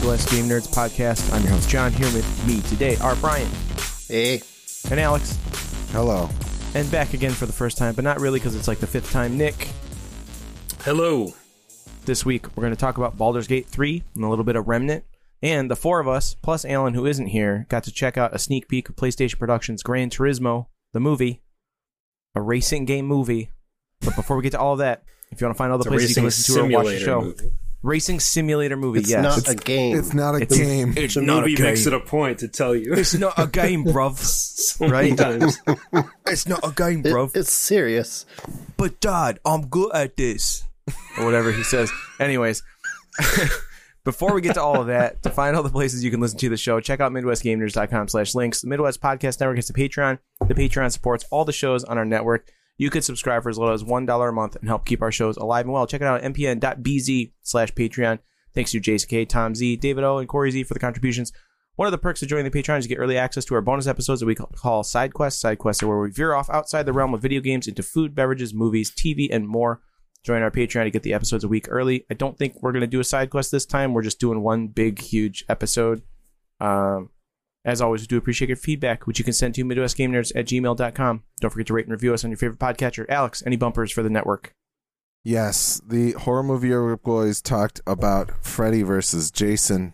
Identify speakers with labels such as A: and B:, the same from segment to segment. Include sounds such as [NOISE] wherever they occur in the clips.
A: Welcome Midwest Game Nerds podcast. I'm your host, Jon. Here with me today are Bryan
B: Hey,
A: and Alex,
C: Hello.
A: and back again for the first time, but not really because it's like the fifth time, Nick.
D: Hello.
A: This week, we're going to talk about Baldur's Gate 3 and a little bit of Remnant. And the four of us, plus Alan, who isn't here, got to check out a sneak peek of PlayStation Productions' Gran Turismo, the movie, a racing game movie. But before we get to all of that, if you want to find all the
D: It's
A: places you can listen to or watch the show,
D: movie.
A: Racing simulator movie.
B: it's
A: yes,
B: not a game.
C: It's not a
A: It's-
C: game.
A: it's
D: The
A: not
D: movie
A: a game.
D: makes it a point to tell you.
A: It's not a game, bruv. [LAUGHS]
D: so
A: Right?
D: times.
A: It's not a game,
B: It- it's serious.
A: but dad, I'm good at this. Or whatever he says. Anyways, [LAUGHS] before we get to all of that, to find all the places you can listen to the show, check out MidwestGameNerds.com slash links. The Midwest Podcast Network is the Patreon. The Patreon supports all the shows on our network. You could subscribe for as little as $1 a month and help keep our shows alive and well. Check it out at mpn.bz slash Patreon. Thanks to Jason K, Tom Z, David O, and Corey Z for the contributions. One of the perks of joining the Patreon is you get early access to our bonus episodes that we call Side Quests. Side Quests are where we veer off outside the realm of video games into food, beverages, movies, TV, and more. Join our Patreon to get the episodes a week early. I don't think we're going to do a side quest this time. We're just doing one big, huge episode. Um, as always, we do appreciate your feedback, which you can send to MidwestGameNerds at gmail.com. Don't forget to rate and review us on your favorite podcatcher. Alex, any bumpers for the network?
C: Yes, the horror movie Yearbook boys talked about Freddy versus Jason.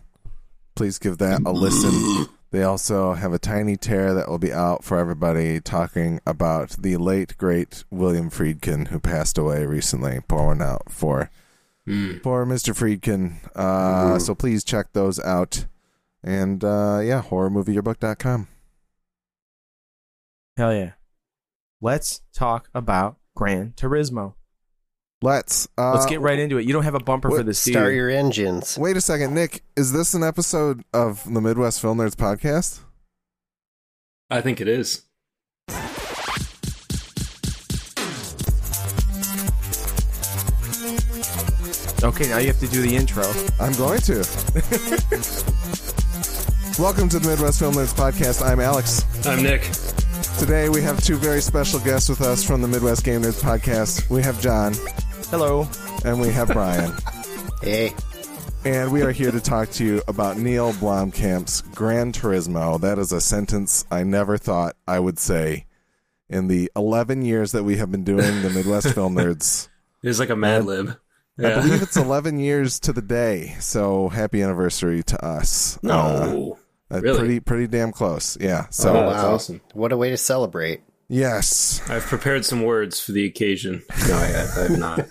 C: Please give that a listen. They also have a tiny tear that will be out for everybody talking about the late great William Friedkin who passed away recently. Pour one out for for Mr. Friedkin. Uh, so please check those out. And uh, yeah, horrormovieyearbook.com.
A: Hell yeah. Let's talk about Gran Turismo.
C: Let's uh,
A: Let's get right into it. You don't have a bumper for
C: what-
A: this,
B: Start
A: you?
B: your engines.
C: Wait a second, Nick. Is this an episode of the Midwest Film Nerds podcast?
D: I think it is.
A: Okay, now you have to do the intro.
C: I'm going to. [LAUGHS] Welcome to the Midwest Film Nerds podcast. I'm Alex.
D: I'm Nick.
C: Today we have two very special guests with us from the Midwest Game Nerds podcast. We have Jon
A: Hello.
C: and we have Bryan. [LAUGHS]
B: Hey,
C: and we are here to talk to you about Neill Blomkamp's Gran Turismo. That is a sentence I never thought I would say in the 11 years that we have been doing the Midwest Film [LAUGHS] Nerds.
D: It is like a Mad Lib.
C: I believe it's 11 years to the day. So happy anniversary to us.
D: No.
C: uh, Uh,
D: really?
C: Pretty, pretty damn close. Yeah. Oh, so,
D: Oh, that's awesome.
B: what a way to celebrate.
C: yes.
D: I've prepared some words for the occasion. [LAUGHS] No, I, I have not.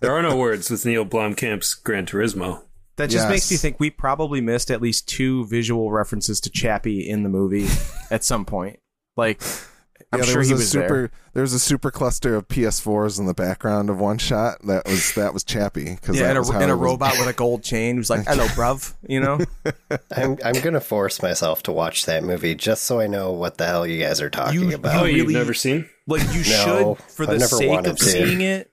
D: there are no words with Neill Blomkamp's Gran Turismo.
A: That just
C: Yes.
A: makes me think we probably missed at least two visual references to Chappie in the movie at some point. Like, I'm
C: yeah, there
A: sure
C: was
A: he
C: a
A: was
C: super
A: there.
C: there was a super cluster of PS4s in the background of one shot. That was that was Chappie because
A: Yeah,
C: that
A: and a,
C: how
A: and a
C: was-
A: robot with a gold chain who's like, "Hello, bruv," you know. [LAUGHS]
B: I'm I'm gonna force myself to watch that movie just so I know what the hell you guys are talking
A: You-
D: Oh,
B: about.
D: you've never seen?
A: Like you
B: No,
A: should for
B: I've
A: the sake of
B: to.
A: seeing it,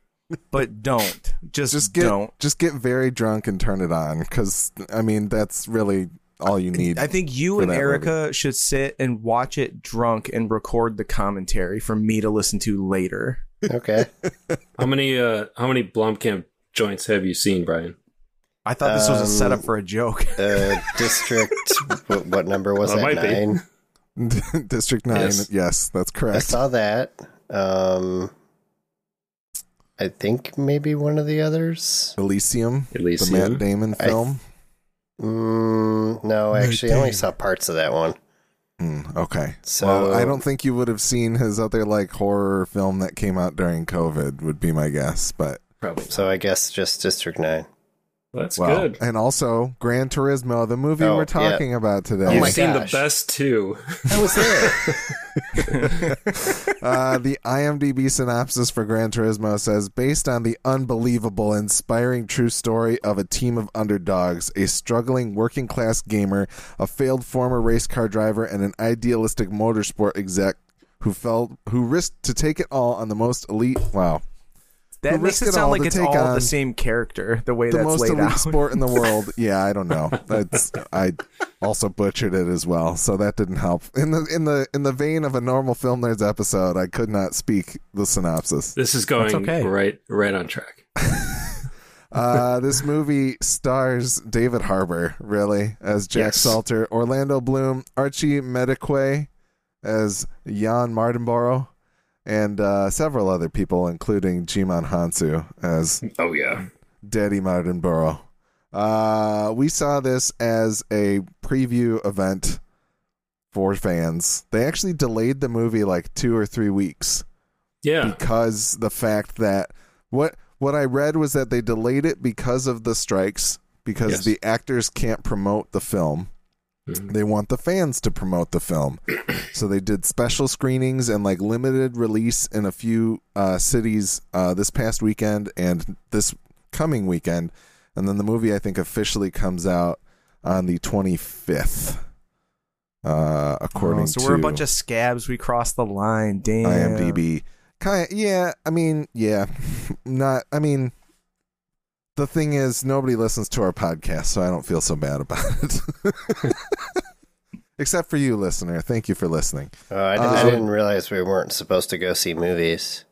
A: but don't. Just,
C: Just get
A: don't.
C: just get very drunk and turn it on because I mean that's really all you need.
A: I think you and
C: that
A: Erica should sit and watch it drunk and record the commentary for me to listen to later.
B: Okay. [LAUGHS]
D: How many uh how many Blomkamp joints have you seen, Bryan?
A: I thought this was a
B: Um,
A: setup for a joke.
B: Uh, [LAUGHS] district. what, what number was
D: Well, it
B: that?
D: might be.
B: Nine. [LAUGHS]
C: District Nine. Yes,
D: Yes.
C: that's correct.
B: I saw that. Um, I think maybe one of the others.
C: Elysium, Elysium, the
D: Elysium.
C: Matt Damon
B: I-
C: film.
B: Mm, no, actually, I only saw parts of that one.
C: Mm, okay.
B: So-
C: well, I don't think you would have seen his other like horror film that came out during COVID. Would be my guess, but
D: Probably.
B: So I guess just District Nine.
D: That's
C: well,
D: good.
C: and also Gran Turismo, the movie
B: Oh,
C: we're
B: yeah.
C: talking about today.
B: Oh
D: You've
B: my
D: seen
B: gosh.
D: the best two.
B: I was there. [LAUGHS] [LAUGHS]
C: uh, the IMDb synopsis for Gran Turismo says based on the unbelievable, inspiring true story of a team of underdogs, a struggling working class gamer, a failed former race car driver, and an idealistic motorsport exec who felt who risked to take it all on the most elite wow
A: That
C: Who
A: makes it
C: it
A: sound like it's all the same character, the way
C: the
A: that's
C: most
A: laid
C: elite
A: out.
C: sport in the [LAUGHS] world. Yeah, I don't know. That's I also butchered it as well, so that didn't help. In the in the in the vein of a normal film nerds episode, I could not speak the synopsis.
D: This is going
A: okay.
D: right right on track. [LAUGHS]
C: Uh, this movie stars David Harbour, really, as Jack
B: Yes.
C: Salter, Orlando Bloom, Archie Madekwe as Jann Mardenborough, and uh, several other people, including Djimon Hounsou as
D: Oh yeah.
C: Daddy Mardenborough. Uh, we saw this as a preview event for fans. They actually delayed the movie like two or three weeks
D: Yeah.
C: because the fact that what what I read was that they delayed it because of the strikes because
D: Yes.
C: the actors can't promote the film.
D: Mhm.
C: They want the fans to promote the film. [CLEARS THROAT] so they did special screenings and like limited release in a few uh, cities uh, this past weekend and this coming weekend. And then the movie I think officially comes out on the 25th. Uh, according
A: Oh, so
C: to
A: we're a bunch of scabs. We crossed the line. Damn.
C: IMDb. Kind yeah, I mean, yeah. [LAUGHS] Not I mean the thing is nobody listens to our podcast, so I don't feel so bad about it. [LAUGHS] Except for you, listener. Thank you for listening.
B: Oh, I, didn't, I
C: Um,
B: didn't realize we weren't supposed to go see movies.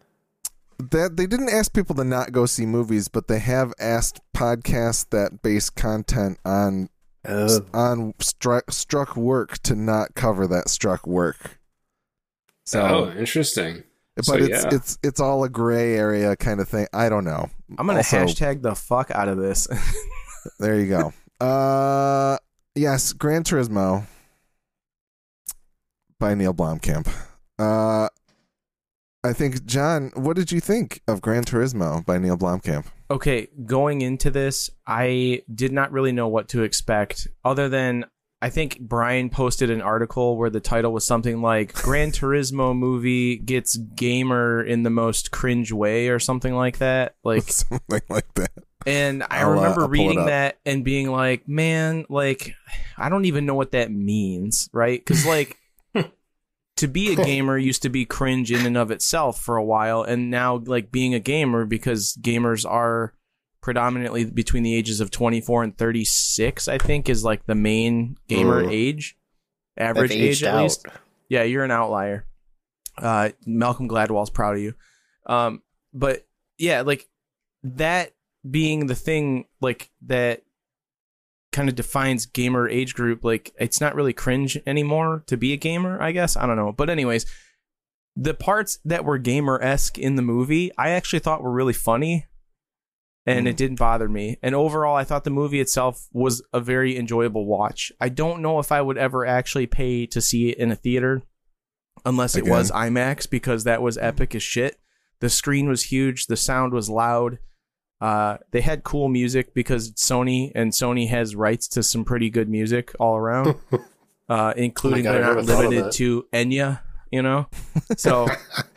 C: That they didn't ask people to not go see movies, but they have asked podcasts that base content on
B: Oh,
C: on struck struck work to not cover that struck work. So,
D: oh, interesting.
C: But
D: so,
C: it's
D: yeah.
C: it's it's all a gray area kind of thing. I don't know.
A: I'm gonna
C: Also-
A: hashtag the fuck out of this. [LAUGHS]
C: There you go. Uh, yes, Gran Turismo by Neill Blomkamp. Uh, I think Jon, what did you think of Gran Turismo by Neill Blomkamp?
A: okay, going into this, I did not really know what to expect, other than I think Bryan posted an article where the title was something like Gran Turismo movie gets gamer in the most cringe way or something like that. [LAUGHS] Like
C: Something like that.
A: And I
C: I'll, uh,
A: remember
C: it
A: reading that and being like, man, like, I don't even know what that means, right? Because, like, to be a gamer used to be cringe in and of itself for a while. And now, like, being a gamer, because gamers are predominantly between the ages of 24 and 36, I think, is like the main gamer
B: Mm.
A: age, average age at
B: out.
A: least. Yeah, you're an outlier. Uh, Malcolm Gladwell's proud of you. Um, but yeah, like that being the thing, like that kind of defines gamer age group. Like it's not really cringe anymore to be a gamer. I guess I don't know. But anyways, the parts that were gamer esque in the movie, I actually thought were really funny. And
C: Mm.
A: it didn't bother me. And overall, I thought the movie itself was a very enjoyable watch. I don't know if I would ever actually pay to see it in a theater unless it
C: Again.
A: was IMAX because that was epic as shit. The screen was huge, the sound was loud. Uh, they had cool music because Sony and Sony has rights to some pretty good music all around, [LAUGHS] uh, including
B: God,
A: they're not
B: never thought of
A: limited to Enya, you know. So [LAUGHS]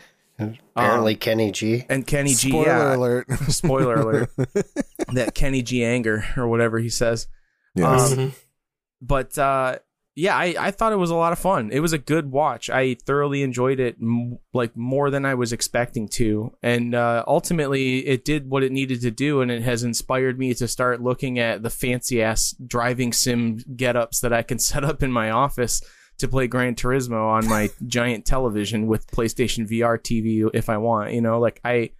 B: Apparently,
A: um,
B: Kenny G.
A: and Kenny G,
C: Spoiler
A: yeah,
C: alert. [LAUGHS]
A: spoiler alert, [LAUGHS] that Kenny G anger or whatever he says.
C: yes.
A: Um, but uh, yeah, I, I thought it was a lot of fun. It was a good watch. I thoroughly enjoyed it, m- like more than I was expecting to, and uh, ultimately it did what it needed to do, and it has inspired me to start looking at the fancy ass driving sim get-ups that I can set up in my office to play Gran Turismo on my [LAUGHS] giant television with PlayStation VR TV if I want. You know, like I.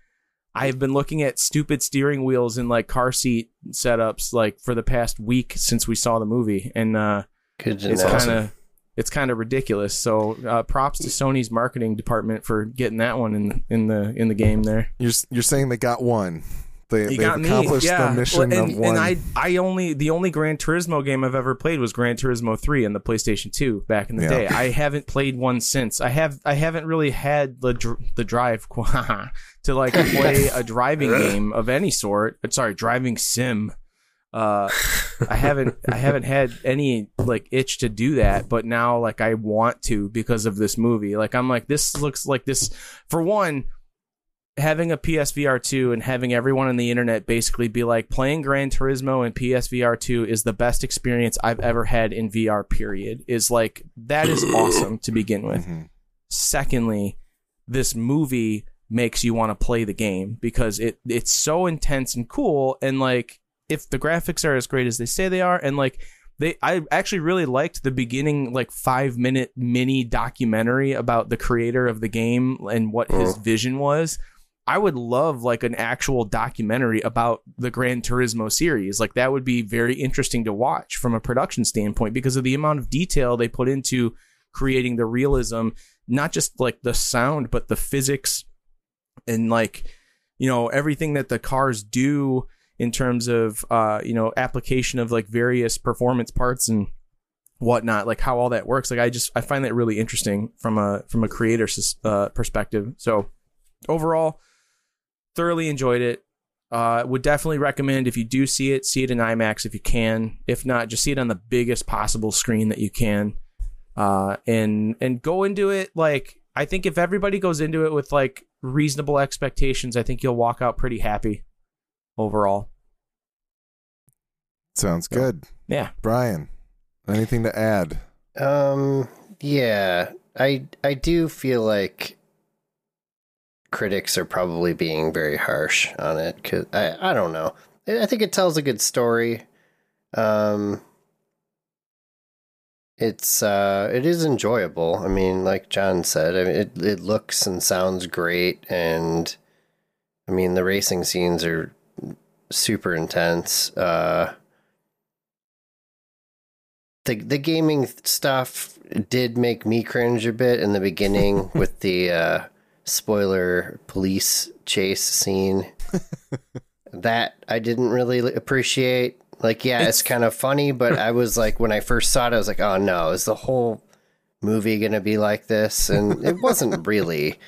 A: I've been looking at stupid steering wheels and like car seat setups like for the past week since we saw the movie, and uh,
B: Good
A: it's kind of it's kind of ridiculous. So uh, props to Sony's marketing department for getting that one in in the in the game there.
C: You're you're saying they got one. They
A: You me,
C: accomplished
A: yeah.
C: the mission
A: Well, and,
C: of one.
A: and I I only the only Gran Turismo game I've ever played was Gran Turismo three on the PlayStation two back in the
C: Yeah.
A: day. I haven't played one since. I have I haven't really had the dr- the drive [LAUGHS] to like play [LAUGHS] a driving game of any sort. Uh, Sorry, driving sim. Uh, I haven't I haven't had any like itch to do that, but now like I want to because of this movie. Like I'm like this looks like this. For one, having a PSVR 2 and having everyone on the internet basically be like playing Gran Turismo and PSVR 2 is the best experience I've ever had in VR period is like that is [COUGHS] awesome to begin with.
C: Mhm.
A: Secondly, this movie makes you want to play the game because it it's so intense and cool and like if the graphics are as great as they say they are and like they I actually really liked the beginning like 5 minute mini documentary about the creator of the game and what his vision was. I would love like an actual documentary about the Gran Turismo series. Like that would be very interesting to watch from a production standpoint because of the amount of detail they put into creating the realism, not just like the sound, but the physics and like, you know, everything that the cars do in terms of uh, you know, application of like various performance parts and whatnot, like how all that works. Like I just I find that really interesting from a from a creator uh, perspective. So overall, thoroughly enjoyed it. Uh, would definitely recommend if you do see it, see it in IMAX if you can. If not, just see it on the biggest possible screen that you can. Uh, and and go into it like I think if everybody goes into it with like reasonable expectations, I think you'll walk out pretty happy overall.
C: Sounds good.
A: Yeah,
C: Bryan, anything to add?
B: Um, yeah, I I do feel like critics are probably being very harsh on it because I I don't know. I think it tells a good story. Um, it's uh, it is enjoyable. I mean, like Jon said, I mean, it it looks and sounds great, and I mean the racing scenes are super intense. Uh, the the gaming stuff did make me cringe a bit in the beginning [LAUGHS] with the uh, spoiler police chase scene. [LAUGHS] that I didn't really appreciate. Like, yeah, it's, it's kind of funny, but I was like, when I first saw it, I was like, oh no, is the whole movie gonna be like this? And it wasn't [LAUGHS] really.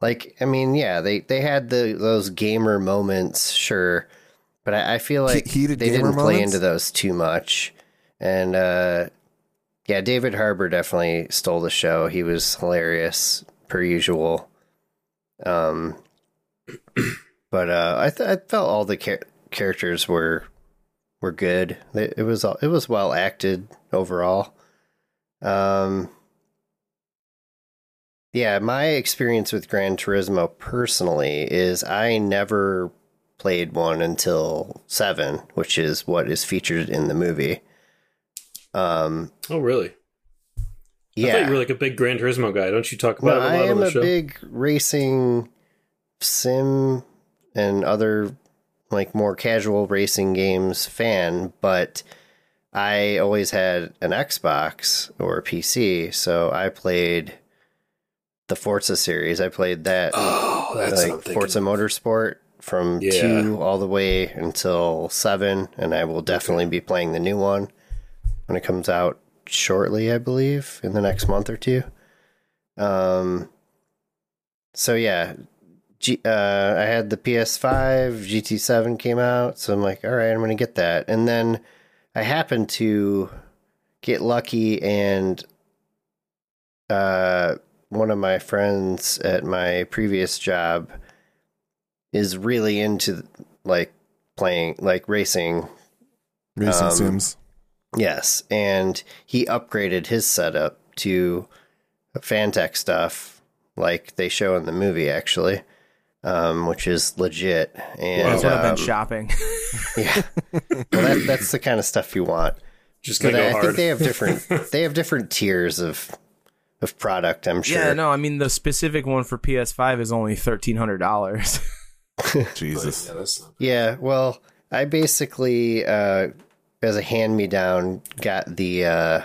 B: Like, I mean, yeah, they they had the those gamer moments, sure, but I, I feel like
C: Heated
B: they didn't play
C: moments?
B: into those too much. And uh, yeah, David Harbour definitely stole the show. He was hilarious per usual. Um, but uh, I th- I felt all the char- characters were were good. It, it was all, it was well acted overall. Um, yeah, my experience with Gran Turismo personally is I never played one until seven, which is what is featured in the movie. Um,
D: oh, really?
B: Yeah,
D: I thought you were like a big Gran Turismo guy. Don't you talk about
B: well,
D: it a lot
B: I
D: on
B: am
D: the
B: a
D: show?
B: big racing sim and other like more casual racing games fan, but I always had an Xbox or a PC, so I played the Forza series. I played that
D: oh, that's
B: like Forza Motorsport from
D: Yeah.
B: two all the way until seven, and I will definitely be playing the new one when it comes out shortly, I believe, in the next month or two. Um, so yeah, G- uh, I had the PS5, GT7 came out, so I'm like, all right, I'm gonna get that, and then I happened to get lucky and uh one of my friends at my previous job is really into like playing like racing
C: Racing
B: Um,
C: Sims.
B: Yes and he upgraded his setup to Fanatec stuff like they show in the movie actually um, which is legit and
A: that's what I've
B: um,
A: been shopping. [LAUGHS]
B: yeah well that, that's the kind of stuff you want
D: Just
B: but
D: gonna
B: I,
D: go
B: I
D: hard.
B: think they have different [LAUGHS] they have different tiers of of product i'm sure
A: Yeah, no, I mean the specific one for PS5 is only thirteen hundred dollars. [LAUGHS]
C: Jesus.
D: yeah,
B: Yeah, well, I basically, uh, as a hand me down, got the uh,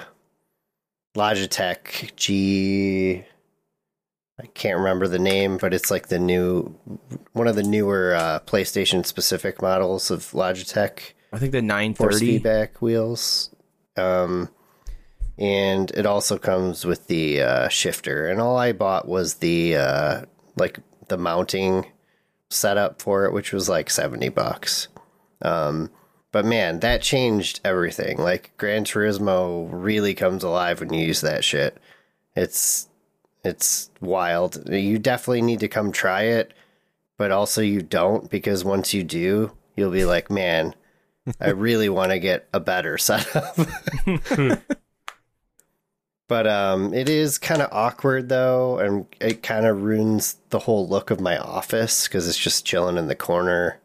B: Logitech G. I can't remember the name, but it's like the new, one of the newer uh, PlayStation specific models of Logitech
A: I think the nine
B: force feedback wheels. Um, and it also comes with the uh, shifter. And all I bought was the uh, like the mounting setup for it, which was like seventy bucks. Um, but man, that changed everything. Like Gran Turismo really comes alive when you use that shit. It's it's wild. You definitely need to come try it, but also you don't because once you do, you'll be like, man, I [LAUGHS] really want to get a better [LAUGHS] setup. but um, it is kind of awkward though, and it kind of ruins the whole look of my office because it's just chilling in the corner,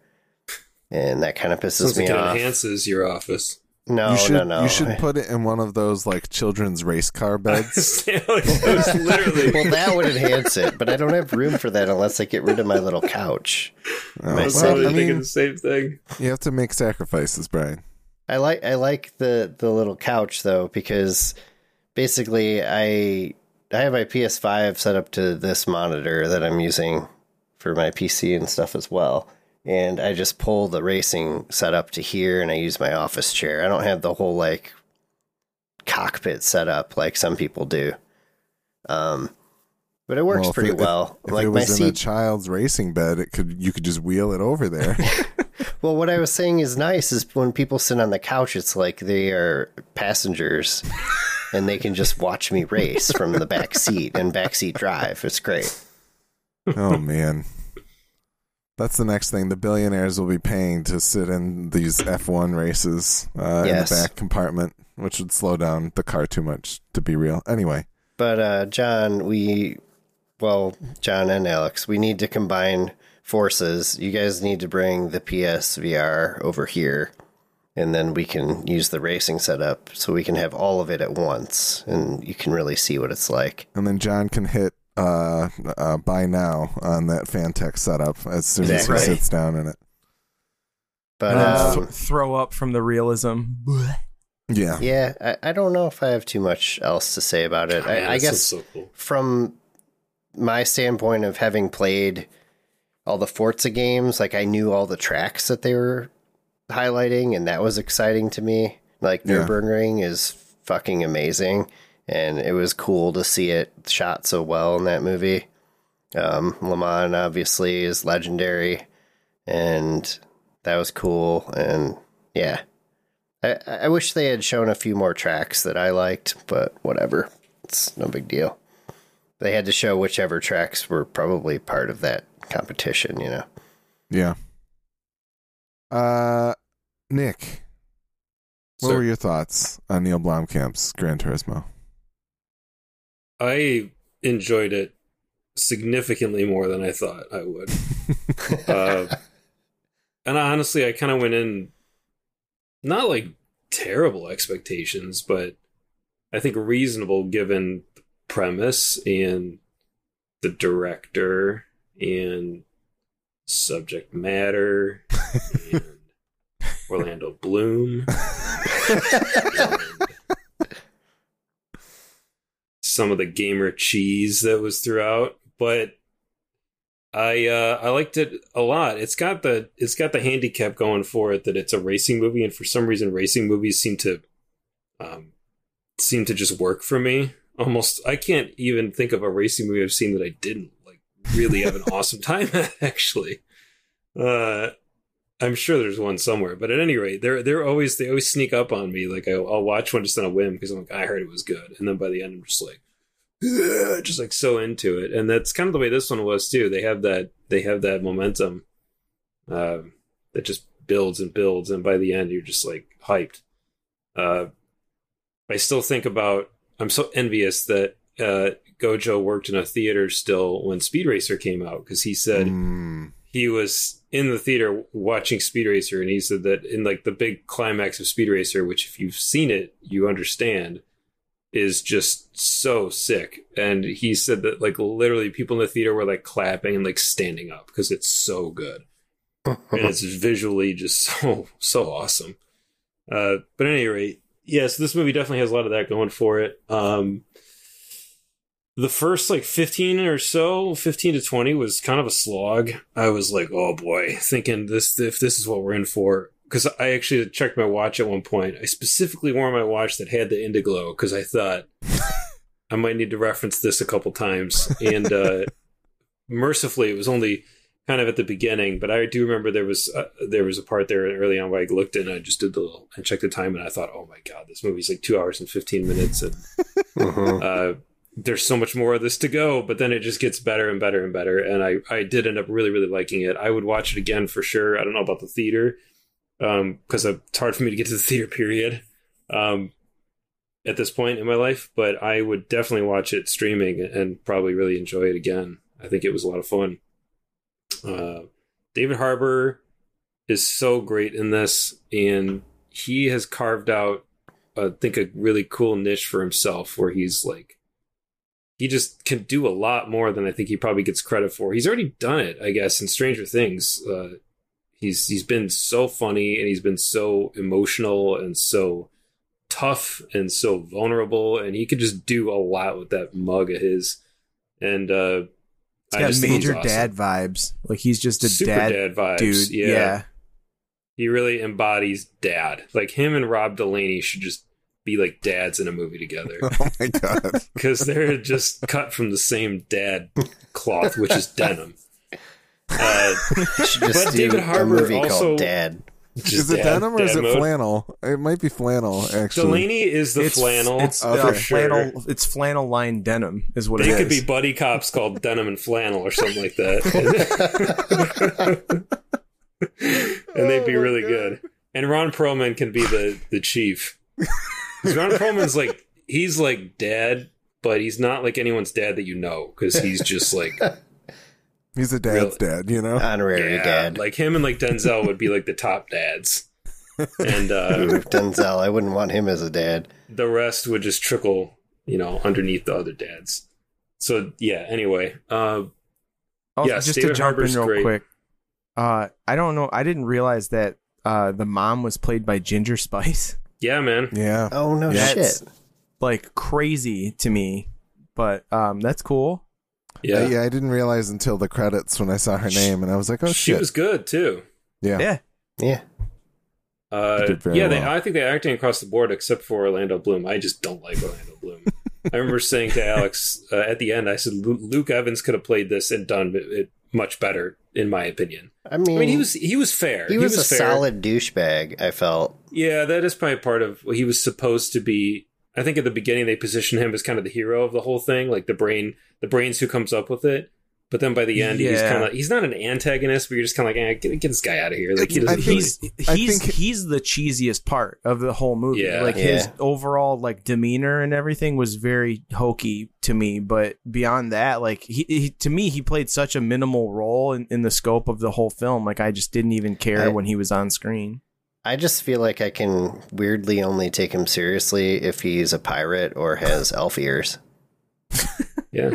B: and that kind of pisses
D: Sounds
B: me
D: like it
B: off.
D: enhances your office.
B: No,
C: you should
B: no, no.
C: you should put it in one of those like children's race car [LAUGHS] beds.
D: Like, it was literally.
B: well, that would enhance it, but I don't have room for that unless I get rid of my little couch. [LAUGHS]
C: Oh,
B: I
D: I was
B: well,
D: totally
C: I
D: thinking
C: mean,
D: the same thing.
C: you have to make sacrifices, Bryan.
B: I like I like the the little couch though because basically I I have my PS5 set up to this monitor that I'm using for my PC and stuff as well. And I just pull the racing setup to here and I use my office chair. I don't have the whole like cockpit set up like some people do. Um but it works
C: Well, if
B: pretty
C: it-
B: well.
C: If
B: like
C: it
B: my
C: was in a
B: seat
C: child's racing bed, it could you could just wheel it over there. [LAUGHS]
B: Well, what I was saying is nice is when people sit on the couch, it's like they are passengers [LAUGHS] and they can just watch me race from the back seat and backseat drive. It's great.
C: oh man. That's the next thing. The billionaires will be paying to sit in these F1 races uh,
B: Yes.
C: in the back compartment, which would slow down the car too much to be real. Anyway,
B: But, uh, Jon, we, well, Jon and Alex, we need to combine forces. You guys need to bring the PSVR over here and then we can use the racing setup so we can have all of it at once and you can really see what it's like.
C: and then Jon can hit uh, uh, buy now on that Fanatec setup as soon as he sits down in it.
B: But,
A: Uh,
B: um,
A: th- throw up from the realism.
C: Yeah.
B: Yeah, I, I don't know if I have too much else to say about it.
D: Man,
B: I, I guess
D: so cool.
B: from my standpoint of having played all the Forza games, like I knew all the tracks that they were highlighting, and that was exciting to me. Like
C: Yeah.
B: Nürburgring is fucking amazing, and it was cool to see it shot so well in that movie. Um, Le Mans obviously is legendary, and that was cool. And yeah, I, I wish they had shown a few more tracks that I liked, but whatever. It's no big deal. They had to show whichever tracks were probably part of that competition, you know.
C: Yeah. Uh, Nick, what
D: Sir.
C: were your thoughts on Neill Blomkamp's Gran Turismo?
D: I enjoyed it significantly more than I thought I would. [LAUGHS] uh, and honestly, I kind of went in not like terrible expectations, but I think reasonable given the premise and the director and subject matter [LAUGHS] and Orlando Bloom. and [LAUGHS] some of the gamer cheese that was throughout, but I uh, I liked it a lot. It's got the it's got the handicap going for it that it's a racing movie, and for some reason, racing movies seem to um, seem to just work for me. Almost, I can't even think of a racing movie I've seen that I didn't like really have an [LAUGHS] awesome time at. Actually, uh, I'm sure there's one somewhere, but at any rate, they're they're always they always sneak up on me. Like I'll, I'll watch one just on a whim because I'm like I heard it was good, and then by the end I'm just like [SIGHS] just like so into it, and that's kind of the way this one was too. They have that they have that momentum uh, that just builds and builds, and by the end you're just like hyped. Uh, I still think about I'm so envious that uh, Gojo worked in a theater still when Speed Racer came out because he said
C: Mm,
D: he was in the theater watching Speed Racer, and he said that in like the big climax of Speed Racer, which if you've seen it, you understand, is just so sick. And he said that like literally people in the theater were like clapping and like standing up because it's so good and it's visually just [LAUGHS] so so awesome. Uh, but at any rate, yes, this movie definitely has a lot of that going for it. Um, the first like 15 or so 15 to 20 was kind of a slog i was like oh boy thinking this if this is what we're in for because i actually checked my watch at one point i specifically wore my watch that had the Indiglo because i thought i might need to reference this a couple times and uh [LAUGHS] mercifully it was only kind of at the beginning but i do remember there was uh, there was a part there early on where i looked and i just did the little and checked the time and i thought oh my god this movie's like two hours and 15 minutes and
B: Mhm. [LAUGHS]
D: uh, there's so much more of this to go, but then it just gets better and better and better. And I, I did end up really, really liking it. I would watch it again for sure. I don't know about the theater because it's hard for me to get to the theater period um, at this point in my life, but I would definitely watch it streaming and probably really enjoy it again. I think it was a lot of fun. Uh, David Harbour is so great in this, and he has carved out, I think, a really cool niche for himself where he's like, he just can do a lot more than I think he probably gets credit for. He's already done it, I guess, in Stranger Things. Uh, he's he's been so funny and he's been so emotional and so tough and so vulnerable, and he could just do a lot with that mug of his. And uh, I
A: got
D: he's
A: major
D: awesome.
A: dad vibes. Like he's just a
D: Super
A: dad,
D: dad vibes,
A: dude.
D: yeah.
A: Yeah.
D: he really embodies dad. Like him and Rob Delaney should just be like dads in a movie together [LAUGHS]
C: Oh my god. [LAUGHS]
D: because they're just cut from the same dad cloth, which is denim. Uh, [LAUGHS] But David
B: a
D: Harbour also-
B: called Dad.
D: just
C: is it
D: dad-
C: denim or is it
D: mode.
C: flannel? It might be flannel, actually.
D: Delaney is the
A: It's
D: flannel.
A: It's uh,
D: for sure.
A: flannel. It's flannel line denim is what it is.
D: They
A: it
D: could
A: is.
D: be buddy cops called Denim and Flannel or something like that. [LAUGHS] and they'd be
C: Oh
D: really
C: God.
D: good. And Ron Perlman can be the, the chief. [LAUGHS] 'Cause Ron Perlman's like, he's like dad, but he's not like anyone's dad that you know because he's just like,
C: He's a dad's
D: Really?
C: dad, you know?
B: Honorary
D: yeah,
B: dad.
D: like him and like Denzel would be like the top dads. And uh, [LAUGHS]
B: Ooh, Denzel, I wouldn't want him as a dad.
D: the rest would just trickle, you know, underneath the other dads. So yeah, anyway, uh,
A: Oh,
D: Yes,
A: just
D: David
A: to jump
D: Harbour's
A: in real
D: great.
A: quick. Uh, I don't know. I didn't realize that uh, the mom was played by Ginger Spice.
D: yeah, man.
C: Yeah.
B: Oh no
A: That's
B: shit!
A: like crazy to me, but um, that's cool.
D: Yeah.
C: Yeah, I didn't realize until the credits when I saw her name, and I was like, "Oh
D: she
C: shit!"
D: was good too.
C: yeah.
A: Yeah,
B: Yeah,
D: Uh,
C: did very
D: yeah, they. I think they're acting across the board except for Orlando Bloom. I just don't like Orlando Bloom. [LAUGHS] I remember saying to Alex uh, at the end, I said Luke Evans could have played this and done it, it much better, in my opinion.
B: I mean,
D: I mean, he was he was fair.
B: he was, a
D: fair.
B: solid douchebag. I felt.
D: Yeah, that is probably part of what he was supposed to be. I think at the beginning they position him as kind of the hero of the whole thing, like the brain, the brains who comes up with it. But then by the end, he's kind of he's not an antagonist, but you're just kind of like, eh, get, get this guy out of here. Like he doesn't.
C: think-
A: he's
C: I
A: he's
C: think-
A: he's the cheesiest part of the whole movie.
D: Yeah.
A: like his overall like demeanor and everything was very hokey to me. But beyond that, like he, he to me, he played such a minimal role in, in the scope of the whole film. Like I just didn't even care
B: I-
A: when he was on screen.
B: I just feel like I can weirdly only take him seriously if he's a pirate or has [LAUGHS] elf ears.
D: yeah,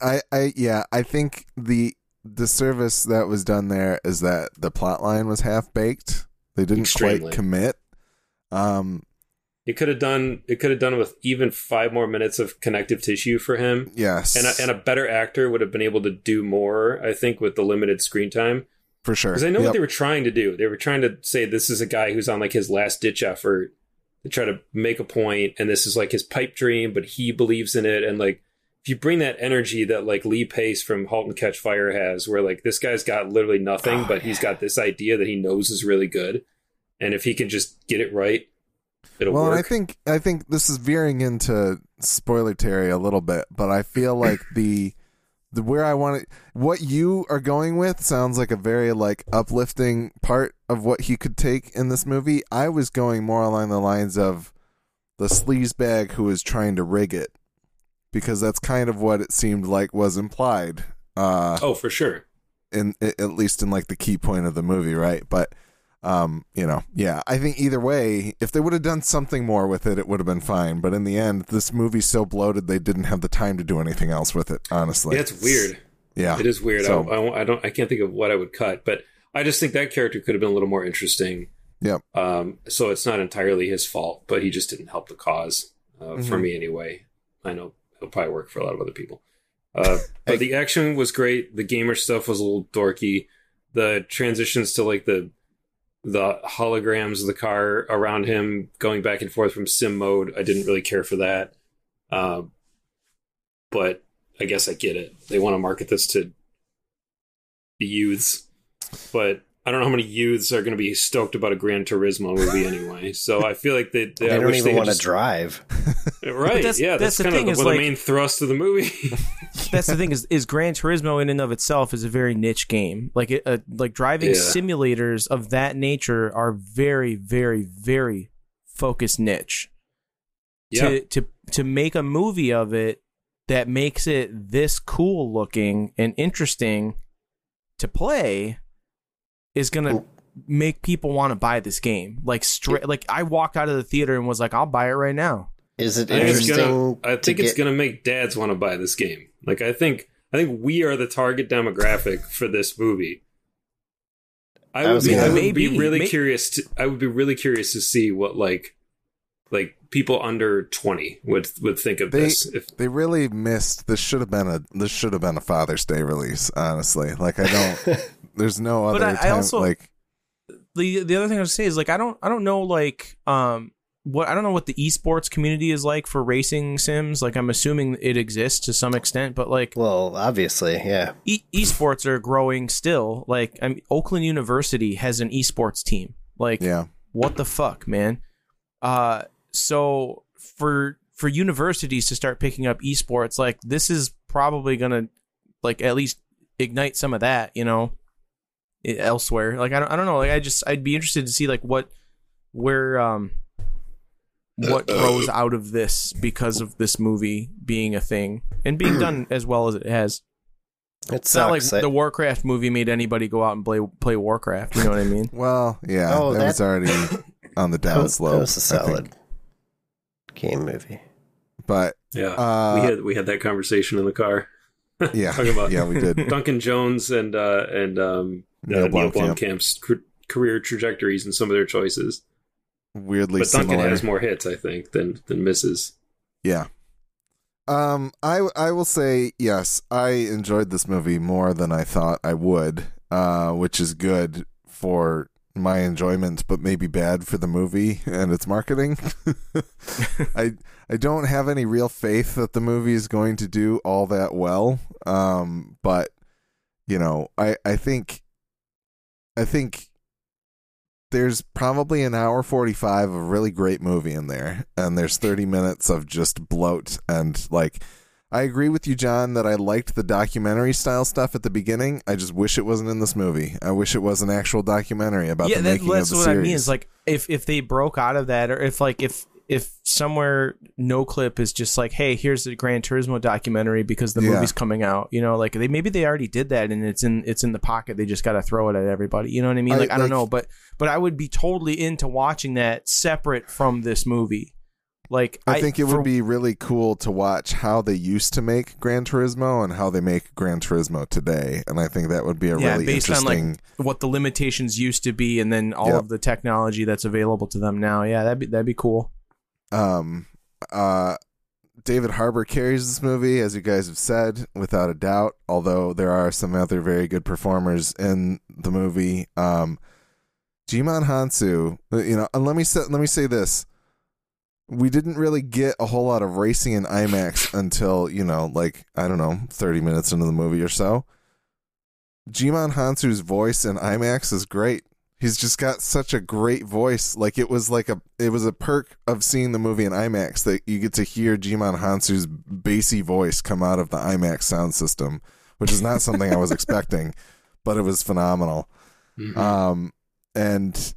C: I, I, yeah, I think the disservice that was done there is that the plot line was half baked. They didn't
D: Extremely.
C: quite commit. Um,
D: it could have done. It could have done with even five more minutes of connective tissue for him,
C: yes,
D: and a, and a better actor would have been able to do more. I think with the limited screen time.
C: For sure.
D: Because I know
C: Yep.
D: what they were trying to do. They were trying to say this is a guy who's on like his last ditch effort to try to make a point, and this is like his pipe dream, but he believes in it. And like, if you bring that energy that like Lee Pace from *Halt and Catch Fire* has, where like this guy's got literally nothing,
C: Oh,
D: but he's got this idea that he knows is really good, and if he can just get it right, it'll
C: well, and I think I think this is veering into spoiler territory a little bit, but I feel like the the where I want it, what you are going with sounds like a very like uplifting part of what he could take in this movie. I was going more along the lines of the sleazebag who is trying to rig it, because that's kind of what it seemed like was implied. Uh,
D: oh, for sure.
C: in at least in like the key point of the movie, right? But um, you know, yeah, I think either way, if they would have done something more with it, it would have been fine. But in the end, this movie's so bloated they didn't have the time to do anything else with it. Honestly,
D: yeah, it's weird.
C: Yeah,
D: It is weird.
C: So-
D: I, I, I don't. I can't think of what I would cut, but I just think that character could have been a little more interesting.
C: Yeah.
D: Um, so it's not entirely his fault, but he just didn't help the cause uh, for
C: Mhm.
D: me anyway. I know it'll probably work for a lot of other people. Uh, [LAUGHS] but the action was great. The gamer stuff was a little dorky. The transitions to like the the holograms of the car around him going back and forth from sim mode, I didn't really care for that. Um, but I guess I get it. They want to market this to the youths, but I don't know how many youths are going to be stoked about a Gran Turismo movie anyway. [LAUGHS] So I feel like they they,
B: They
D: I
B: don't even
D: could
B: want to drive. [LAUGHS]
D: Right?
A: that's-
D: yeah,
A: that's
D: that's,
A: the
D: kind
A: thing
D: of
A: is,
D: the, well,
A: like-
D: the main thrust of the movie. [LAUGHS]
A: That's the thing is is Gran Turismo in and of itself is a very niche game. Like it, uh, like driving
D: Yeah.
A: simulators of that nature are very very very focused niche.
D: yeah,
A: To to to make a movie of it that makes it this cool looking and interesting to play is going to make people want to buy this game. Like straight, like I walked out of the theater and was like, I'll buy it right now.
B: Is it
D: I think it's
B: interesting?
D: gonna. I
B: to
D: think it's
B: get-
D: gonna make dads want to buy this game. Like I think. I think we are the target demographic for this movie. I
B: I
D: would be.
B: gonna-
D: I would
A: Maybe,
D: be really
A: may-
D: curious. To, I would be really curious to see what like, like people under twenty would would think of
C: They-
D: this. If
C: They really missed. This should have been a. This should have been a Father's Day release. Honestly, like I don't. [LAUGHS] there's no other
A: But I- I also-
C: like
A: the the other thing I was say is like I don't I don't know like um what I don't know what the esports community is like for racing sims. Like I'm assuming it exists to some extent, but like
B: Well, obviously, yeah.
A: e- esports are growing still. Like I mean, Oakland University has an esports team. Like
C: yeah,
A: what the fuck, man? Uh, so for for universities to start picking up esports, like this is probably gonna like at least ignite some of that, you know, i- elsewhere. Like I don't, I don't know. Like I just, I'd be interested to see like what, where, um, what grows out of this because of this movie being a thing and being [CLEARS THROAT] done as well as it has. It's not like.
B: I-
A: the Warcraft movie made anybody go out and play play Warcraft. You know what I mean? [LAUGHS]
C: Well, yeah,
B: Oh,
C: that,
B: that-
C: was already [LAUGHS] on the down slope.
B: that was a
C: I think.
B: solid game movie.
C: But
D: yeah,
C: uh,
D: we had we had that conversation in the car.
C: Yeah, [LAUGHS]
D: Talking about
C: yeah, we did.
D: Duncan Jones and uh, and um,
C: Neill
D: uh,
C: Neill
D: Blomkamp's career trajectories and some of their choices.
C: Weirdly
D: But Duncan
C: similar.
D: has more hits, I think, than than misses.
C: Yeah. Um, I I will say yes. I enjoyed this movie more than I thought I would, uh, which is good for my enjoyment, but maybe bad for the movie and its marketing. [LAUGHS] I I don't have any real faith that the movie is going to do all that well. Um, but you know, I I think I think there's probably an hour 45 of really great movie in there and there's 30 minutes of just bloat and like I agree with you Jon that I liked the documentary style stuff at the beginning. I just wish it wasn't in this movie. I wish it was an actual documentary about
A: yeah,
C: the making
A: that's
C: of the
A: what
C: series.
A: I mean. Is like if if they broke out of that, or if like if if somewhere no clip is just like, hey, here's the Gran Turismo documentary because the
C: Yeah.
A: movie's coming out. You know, like they maybe they already did that and it's in it's in the pocket. They just got to throw it at everybody. You know what I mean?
C: I-
A: Like I, don't
C: like-
A: know, but but I would be totally into watching that separate from this movie. Like
C: I think it would be really cool to watch how they used to make Gran Turismo and how they make Gran Turismo today, and I think that would be a
A: yeah,
C: really
A: based on
C: interesting.
A: like what the limitations used to be, and then all
C: Yep.
A: of the technology that's available to them now. Yeah, that'd be that'd be cool.
C: um, uh, David Harbour carries this movie, as you guys have said, without a doubt. Although there are some other very good performers in the movie. Um, Djimon Hounsou, you know, and let me say, let me say this: we didn't really get a whole lot of racing in IMAX [LAUGHS] until you know, like I don't know, thirty minutes into the movie or so. Djimon Hounsou's voice in IMAX is great. He's just got such a great voice. Like it was like a it was a perk of seeing the movie in IMAX that you get to hear Djimon Hounsou's bassy voice come out of the IMAX sound system, which is not something I was [LAUGHS] expecting, but it was phenomenal. Um and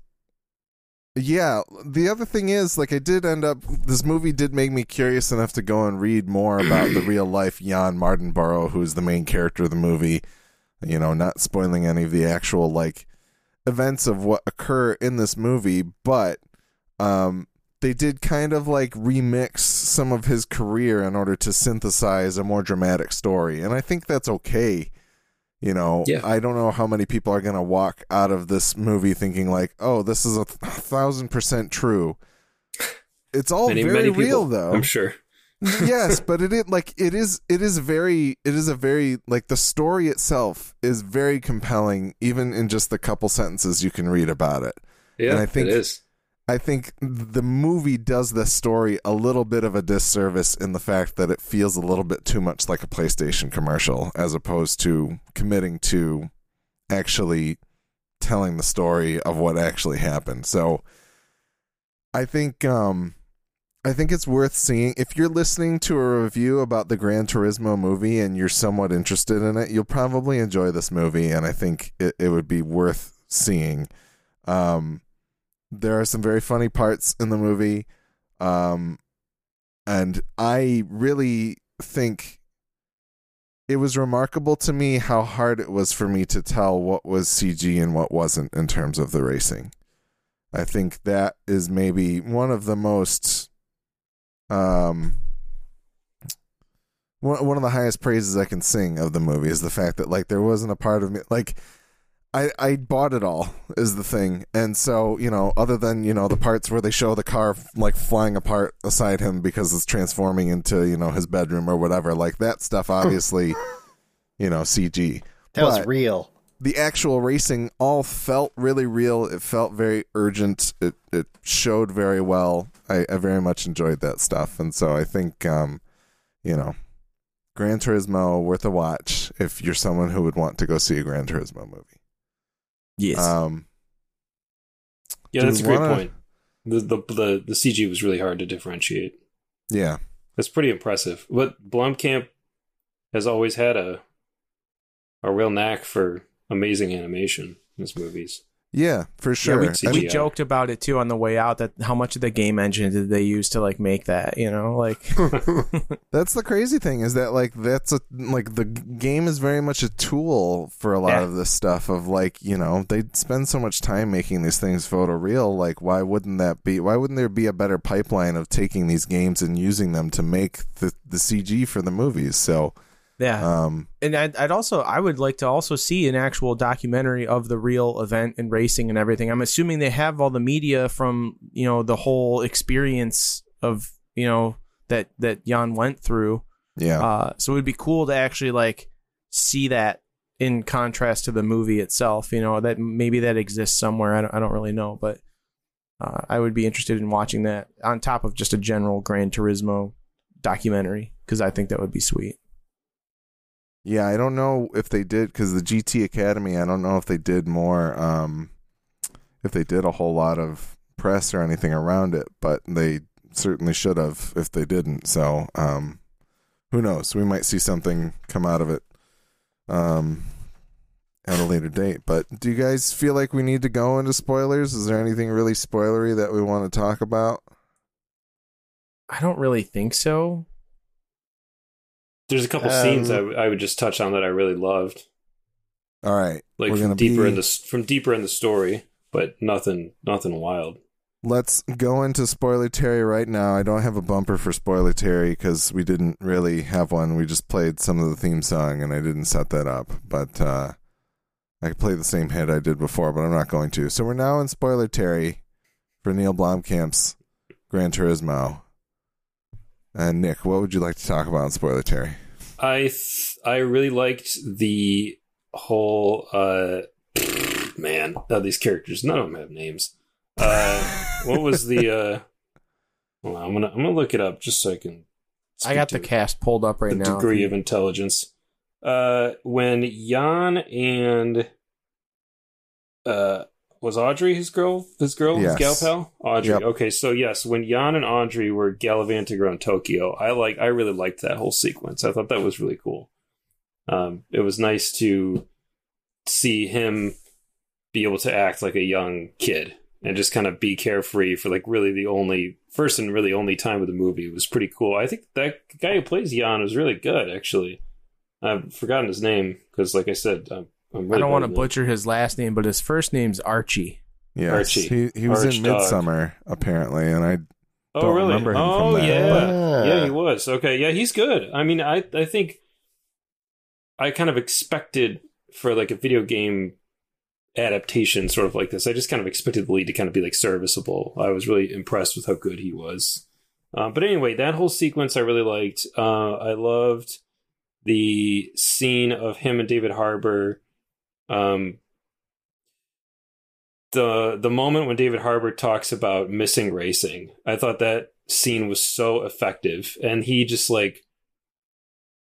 C: yeah, the other thing is like I did end up this movie did make me curious enough to go and read more about the [CLEARS THROAT] real life Jann Mardenborough, who's the main character of the movie. You know, not spoiling any of the actual like events of what occur in this movie, but um, they did kind of like remix some of his career in order to synthesize a more dramatic story, and I think that's okay. You know,
D: Yeah.
C: I don't know how many people are going to walk out of this movie thinking like, "Oh, this is a th- thousand percent true." It's all
D: many,
C: very
D: many people,
C: real, though
D: I'm sure. [LAUGHS]
C: yes, but it is like it is it is very it is a very like the story itself is very compelling even in just the couple sentences you can read about it.
D: Yeah,
C: And I think-
D: it is.
C: I think the movie does the story a little bit of a disservice in the fact that it feels a little bit too much like a PlayStation commercial as opposed to committing to actually telling the story of what actually happened. So I think um I think it's worth seeing. If you're listening to a review about the Gran Turismo movie and you're somewhat interested in it, you'll probably enjoy this movie and I think it, it would be worth seeing. Um there are some very funny parts in the movie. Um and I really think it was remarkable to me how hard it was for me to tell what was CG and what wasn't in terms of the racing. I think that is maybe one of the most um one one of the highest praises I can sing of the movie is the fact that like there wasn't a part of me like I I bought it all is the thing. And so, you know, other than, you know, the parts where they show the car like flying apart beside him because it's transforming into, you know, his bedroom or whatever, like that stuff [LAUGHS] obviously, you know, CG.
B: That was
C: But-
B: real.
C: the actual racing all felt really real. It felt very urgent. It it showed very well. I, I very much enjoyed that stuff, and so I think, um, you know, Gran Turismo worth a watch if you're someone who would want to go see a Gran Turismo movie.
A: Yes.
C: Um,
D: Yeah, that's a great
C: wanna-
D: point. The, the the the CG was really hard to differentiate.
C: yeah,
D: That's pretty impressive. But Blomkamp has always had a a real knack for amazing animation in his movies.
C: Yeah, for sure.
A: Yeah,
C: I
A: we joked about it too on the way out. That how much of the game engine did they use to like make that? You know, like [LAUGHS] [LAUGHS]
C: That's the crazy thing is that like that's a like the game is very much a tool for a lot
A: Yeah.
C: of this stuff of like you know they spend so much time making these things photoreal like why wouldn't that be why wouldn't there be a better pipeline of taking these games and using them to make the the CG for the movies so
A: yeah.
C: um
A: and I'd, I'd also I would like to also see an actual documentary of the real event and racing and everything. I'm assuming they have all the media from you know the whole experience of you know that that Jann went through.
C: yeah
A: Uh, so it would be cool to actually like see that in contrast to the movie itself. You know that maybe that exists somewhere. I don't, I don't really know, but uh, I would be interested in watching that on top of just a general Gran Turismo documentary because I think that would be sweet.
C: Yeah, I don't know if they did because the GT Academy. I don't know if they did more, um, if they did a whole lot of press or anything around it, but they certainly should have if they didn't. So, um, who knows? We might see something come out of it um, at a later date. But do you guys feel like we need to go into spoilers? Is there anything really spoilery that we want to talk about?
A: I don't really think so.
D: There's a couple
B: Um,
D: scenes I, w- I would just touch on that I really loved,
C: All right,
D: like from deeper
C: be-
D: in the from deeper in the story, but nothing nothing wild.
C: Let's go into spoiler Terry right now. I don't have a bumper for spoiler Terry because we didn't really have one. We just played some of the theme song and I didn't set that up. But uh, I could play the same hit I did before, but I'm not going to. So we're now in spoiler Terry for Neill Blomkamp's Gran Turismo. And Nick, what would you like to talk about in spoiler Terry?
D: I th- I really liked the whole uh man uh, these characters none of them have names. Uh, [LAUGHS] what was the uh? Hold on, I'm gonna I'm gonna look it up just so I can.
A: I got the
D: speak
A: cast pulled up right
D: the
A: now.
D: degree of intelligence. Uh, when Jann and uh was Audrey his girl, his girl, his gal pal, Audrey.
C: Yep.
D: Okay, so yes, when Jann and Audrey were gallivanting around Tokyo, I like, I really liked that whole sequence. I thought that was really cool. Um, it was nice to see him be able to act like a young kid and just kind of be carefree for like really the only first and really only time of the movie It was pretty cool. I think that guy who plays Jann was really good, actually. I've forgotten his name because, like I said, I'm, really
A: I don't want to butcher his last name, but his first name's Archie.
C: Yes,
D: Archie.
C: he he was in
D: Archdog.
C: Midsommar apparently, and I
D: Oh,
C: Don't
D: really?
C: remember him from
D: oh,
C: that,
D: yeah,
B: but-
D: yeah, he was. Okay, yeah, he's good. I mean, I I think I kind of expected for like a video game adaptation, sort of like this. I just kind of expected the lead to kind of be like serviceable. I was really impressed with how good he was. Uh, but anyway, that whole sequence I really liked. Uh, I loved the scene of him and David Harbour. Um, the the moment when David Harbour talks about missing racing, I thought that scene was so effective, and he just like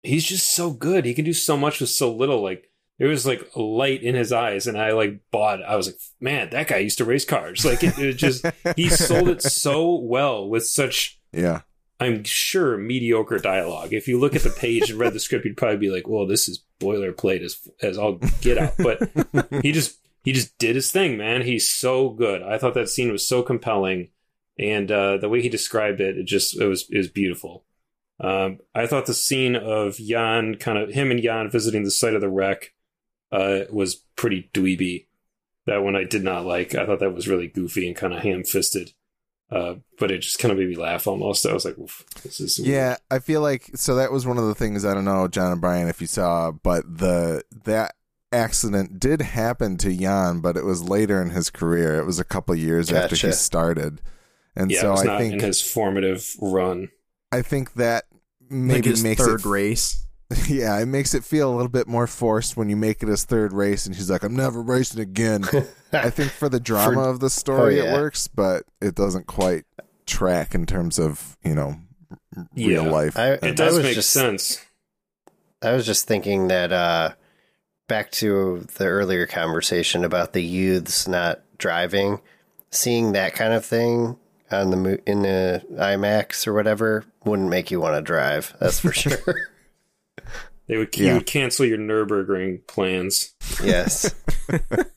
D: he's just so good. He can do so much with so little. Like there was like a light in his eyes, and I like bought. I was like, man, that guy used to race cars. Like it, it just he [LAUGHS] sold it so well with such
C: yeah.
D: I'm sure mediocre dialogue. If you look at the page and read the script, you'd probably be like, "Well, this is boilerplate as as all get out." But [LAUGHS] he just he just did his thing, man. He's so good. I thought that scene was so compelling, and uh, the way he described it, it just it was it was beautiful. Um, I thought the scene of Jann, kind of him and Jann visiting the site of the wreck, uh, was pretty dweeby. That one I did not like. I thought that was really goofy and kind of ham fisted. Uh, but it just kind of made me laugh almost. I was like, Oof, this is weird."
C: Yeah, I feel like so that was one of the things I don't know, Jon and Bryan, if you saw, but the that accident did happen to Jann, but it was later in his career. It was a couple years after he started, and
D: yeah,
C: so
D: it was
C: I
D: not in
C: think
D: his formative run.
C: I think that
A: like
C: maybe
A: his
C: makes
A: third
C: it
A: race. [LAUGHS]
C: yeah, it makes it feel a little bit more forced when you make it his third race, and he's like, "I'm never racing again." [LAUGHS] I think for the drama of the story,
B: Oh, yeah.
C: it works, but it doesn't quite track in terms of you know r-
D: Yeah.
C: real life.
B: I,
D: It does
B: was
D: make
B: just,
D: sense.
B: I was just thinking that uh, back to the earlier conversation about the youths not driving, seeing that kind of thing on the in the IMAX or whatever wouldn't make you want to drive. That's for [LAUGHS] sure.
D: They would
C: Yeah.
D: you would cancel your Nurburgring plans.
B: yes. [LAUGHS] [LAUGHS]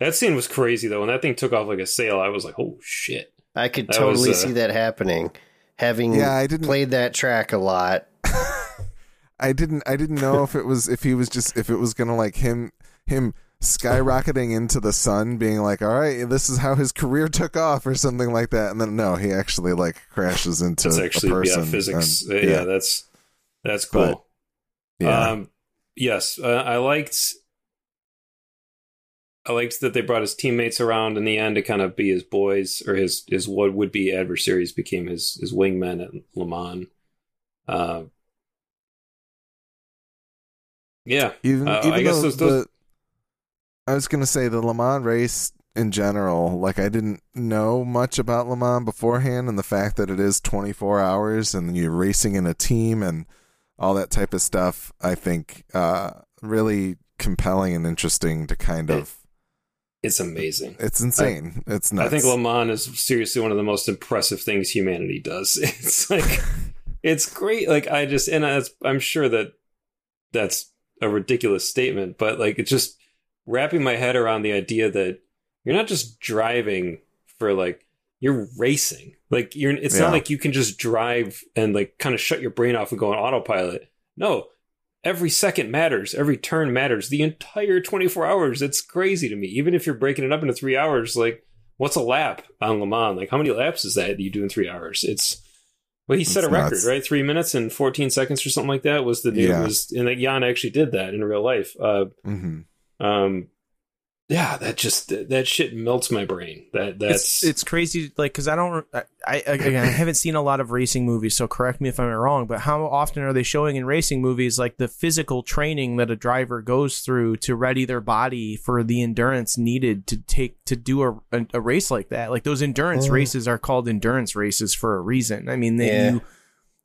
D: That scene was crazy though. When that thing took off like a sail, I was like, "Oh shit!"
B: I could
D: That
B: totally
D: was, uh,
B: see that happening. Having
C: Yeah, I didn't-
B: played that track a lot. [LAUGHS]
C: I didn't I didn't know if it was if he was just if it was gonna like him him skyrocketing into the sun being like all right this is how his career took off or something like that and then no he actually like crashes into
D: It's actually
C: a person
D: yeah, physics.
C: and-
D: Uh, yeah. that's that's cool.
C: But, yeah
D: Um, yes, uh, I liked. I liked that they brought his teammates around in the end to kind of be his boys or his his what would be adversaries became his his wingmen at Le Mans. Uh, yeah,
C: even
D: uh,
C: even
D: I guess
C: though
D: those- those-
C: the I was gonna say the Le Mans race in general like I didn't know much about Le Mans beforehand and the fact that it is 24 hours and you're racing in a team and all that type of stuff I think uh really compelling and interesting to kind of
D: it's amazing.
C: It's insane. it's nuts.
D: I think Le Mans is seriously one of the most impressive things humanity does. [LAUGHS] It's like it's great. Like I just and I, I'm sure that that's a ridiculous statement, but like it's just wrapping my head around the idea that you're not just driving for like you're racing. Like you're it's
C: Yeah.
D: not like you can just drive and like kind of shut your brain off and go on autopilot. No. Every second matters. Every turn matters. The entire 24 hours. It's crazy to me. Even if you're breaking it up into three hours, like what's a lap on Le Mans? Like how many laps is that that you do in three hours? It's well, he set
C: It's
D: a record,
C: nuts.
D: right? Three minutes and 14 seconds or something like that was the new
C: Yeah.
D: was, and like Jann actually did that in real life. Uh,
C: hmm
D: um, yeah, that just that shit melts my brain. That that's
A: it's it's crazy like because i don't I, I again i haven't seen a lot of racing movies so correct me if i'm wrong but how often are they showing in racing movies like the physical training that a driver goes through to ready their body for the endurance needed to take to do a, a, a race like that like those endurance
B: Oh.
A: races are called endurance races for a reason i mean they
B: Yeah.
A: you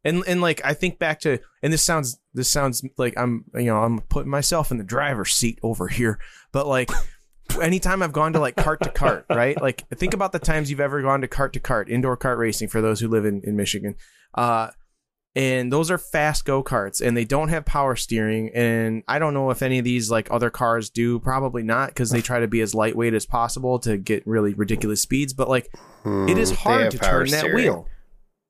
A: and and like I think back to and this sounds this sounds like I'm you know I'm putting myself in the driver's seat over here, but like anytime I've gone to like cart to cart, [LAUGHS] right? Like think about the times you've ever gone to cart to cart, indoor kart racing for those who live in in Michigan. Uh and those are fast go karts and they don't have power steering and I don't know if any of these like other cars do probably not because they try to be as lightweight as possible to get really ridiculous speeds but like it is
B: Hmm, they
A: hard to
B: power
A: turn that
B: steering.
A: wheel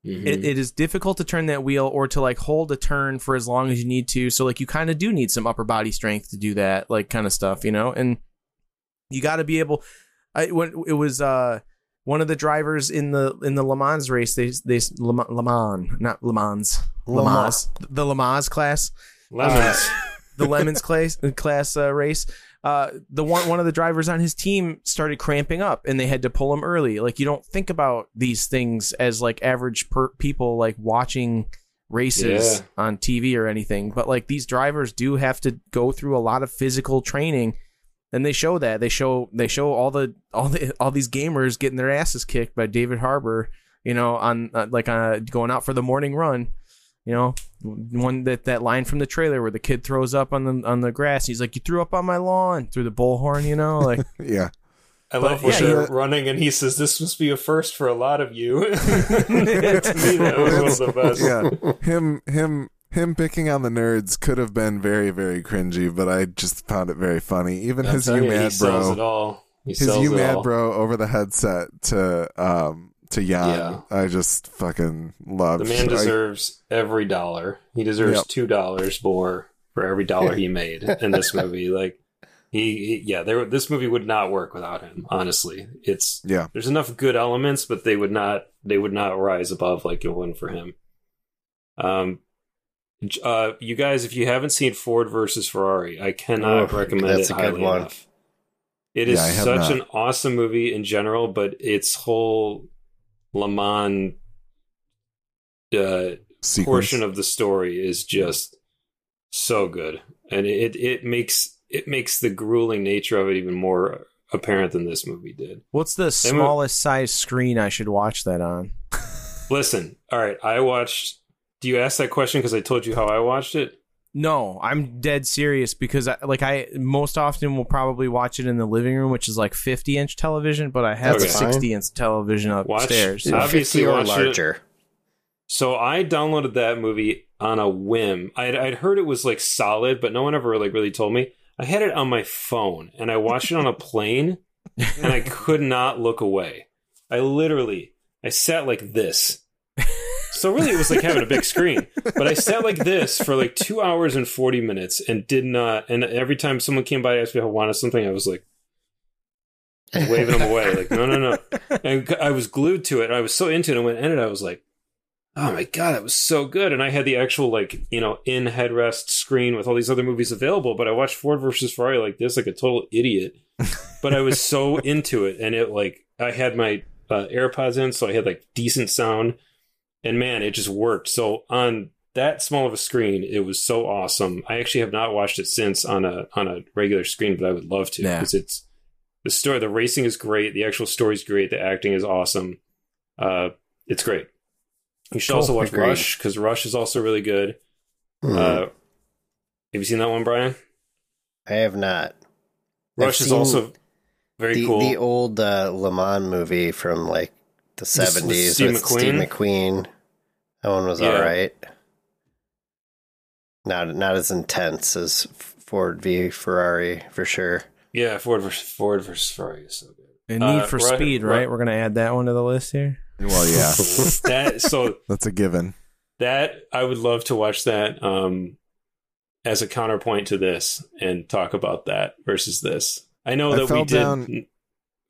D: Mhm.
A: it, it is difficult to turn that wheel or to like hold a turn for as long as you need to so like you kind of do need some upper body strength to do that like kind of stuff you know and you got to be able i when it was uh one of the drivers in the in the Le Mans race they they Le, Le Mans not Le Mans Le
B: Le
A: Mans the Le Mans class
D: lemons.
A: the lemons class [LAUGHS] class uh, race uh, the one one of the drivers on his team started cramping up and they had to pull him early like you don't think about these things as like average per- people like watching races
D: Yeah.
A: on TV or anything but like these drivers do have to go through a lot of physical training and they show that they show they show all the all the all these gamers getting their asses kicked by David Harbour you know on uh, like uh, going out for the morning run you know, one that that line from the trailer where the kid throws up on the on the grass. He's like, "You threw up on my lawn" through the bullhorn. You know, like [LAUGHS]
C: yeah.
D: I
A: But,
D: love when
A: yeah,
D: they're
C: you-
D: running and he says, "This must be a first for a lot of you." [LAUGHS] [LAUGHS] to me, that was one of the best.
C: yeah, him, him, him picking on the nerds could have been very, very cringy, but I just found it very funny. Even his you
D: you,
C: mad bro,
D: all.
C: His you mad
D: all.
C: bro over the headset to um to Jann.
D: Yeah.
C: I just fucking love.
D: The man
C: I-
D: deserves every dollar. He deserves
C: Yep.
D: two dollars more for every dollar he [LAUGHS] made in this movie. Like he, he- yeah, there. This movie would not work without him. Honestly, it's
C: yeah,
D: there's enough good elements, but they would not they would not rise above like it would for him. Um, uh, you guys, if you haven't seen Ford versus Ferrari, I cannot
B: Oh,
D: recommend
B: that's
D: it
B: a good
D: highly
B: one.
D: enough. It is
C: Yeah, I
D: such
C: not.
D: an awesome movie in general, but its whole Le Mans uh, portion of the story is just so good, and it it makes it makes the grueling nature of it even more apparent than this movie did.
A: What's the
D: mo-
A: smallest size screen I should watch that on?
D: Listen, all right, I watched. Do you ask that question because I told you how I watched it?
A: No, I'm dead serious because I, like I most often will probably watch it in the living room, which is like 50 inch television, but I have
D: Okay.
A: a 60 inch television upstairs.
D: Yeah. Obviously
B: or
D: watch it.
B: larger.
D: So I downloaded that movie on a whim. I'd, I'd heard it was like solid, but no one ever like really told me. I had it on my phone and I watched it on a [LAUGHS] plane, and I could not look away. I literally, I sat like this. So really, it was like having a big screen. But I sat like this for like two hours and forty minutes and did not. And every time someone came by and asked me if I wanted something, I was like [LAUGHS] waving them away, like no, no, no. And I was glued to it. And I was so into it. And when it ended, I was like, oh my god, that was so good. And I had the actual like you know in headrest screen with all these other movies available. But I watched Ford versus Ferrari like this, like a total idiot. [LAUGHS] But I was so into it, and it like I had my uh, AirPods in, so I had like decent sound, and man, it just worked. So on that small of a screen, it was so awesome. I actually have not watched it since on a on a regular screen, but I would love to
A: Yeah.
D: because it's the story. The racing is great. The actual story is great. The acting is awesome. Uh, it's great. You should
A: Cool.
D: also watch
B: Agreed.
D: Rush because Rush is also really good.
B: Hmm.
D: Uh, have you seen that one, Bryan?
B: I have not.
D: Rush
B: I've
D: is also very
B: the,
D: cool.
B: The old uh, Le Mans movie from like the seventies
D: Steve
B: with Steve
D: McQueen?
B: McQueen. That one was
D: Yeah.
B: all right. Not not as intense as Ford v Ferrari for sure.
D: yeah, Ford versus Ford versus Ferrari is so good.
A: And Need
D: Uh,
A: for
D: right-
A: Speed,
D: right-
A: right? We're gonna add that one to the list here.
C: Well, yeah, [LAUGHS]
D: that so [LAUGHS]
C: that's a given.
D: that I would love to watch that um as a counterpoint to this and talk about that versus this. I know
C: I
D: that we did
C: down-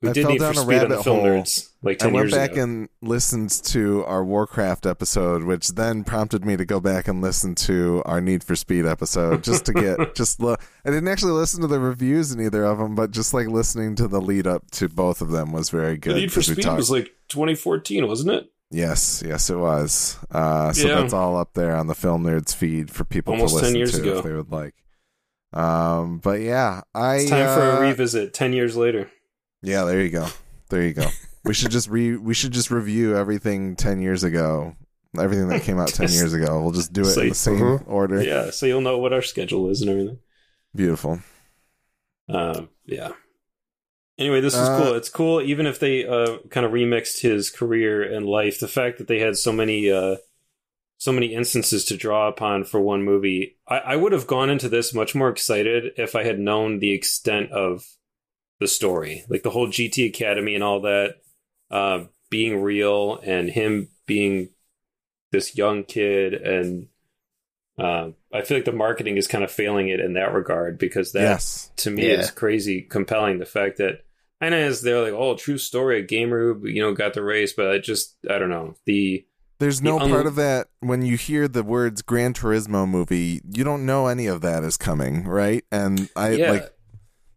D: we
C: I
D: did
C: fell
D: for
C: down a rabbit hole.
D: nerds like
C: I went back
D: ago.
C: and listened to our Warcraft episode, which then prompted me to go back and listen to our Need for Speed episode, just to get [LAUGHS] just look. I didn't actually listen to the reviews in either of them, but just like listening to the lead up to both of them was very good. the.
D: Need for Speed
C: talked-
D: was like 2014, wasn't it?
C: yes, yes, it was. Uh, so
D: Yeah.
C: that's all up there on the Film Nerds feed for people
D: Almost
C: to
D: 10
C: listen to
D: ago.
C: if they would like. Um, but yeah, I
D: It's time for
C: uh,
D: a revisit 10 years later.
C: Yeah, there you go. There you go. we should just re we should just review everything ten years ago. Everything that came out ten [LAUGHS] years ago. We'll just do it in the same
B: Mhm.
C: order.
D: Yeah, so you'll know what our schedule is and everything.
C: Beautiful.
D: Uh, yeah. Anyway, this is
C: Uh,
D: cool. It's cool, even if they uh, kind of remixed his career and life. The fact that they had so many, uh, so many instances to draw upon for one movie, I, I would have gone into this much more excited if I had known the extent of the story, like the whole GT Academy and all that uh, being real, and him being this young kid, and uh, I feel like the marketing is kind of failing it in that regard because that
C: yes.
D: to me
B: Yeah.
D: is crazy compelling. The fact that I know is they're like, oh, true story, a gamer who you know got the race, but I just I don't know the
C: There's no
D: The un-
C: part of that when you hear the words Gran Turismo movie, you don't know any of that is coming, right? And I
D: yeah,
C: like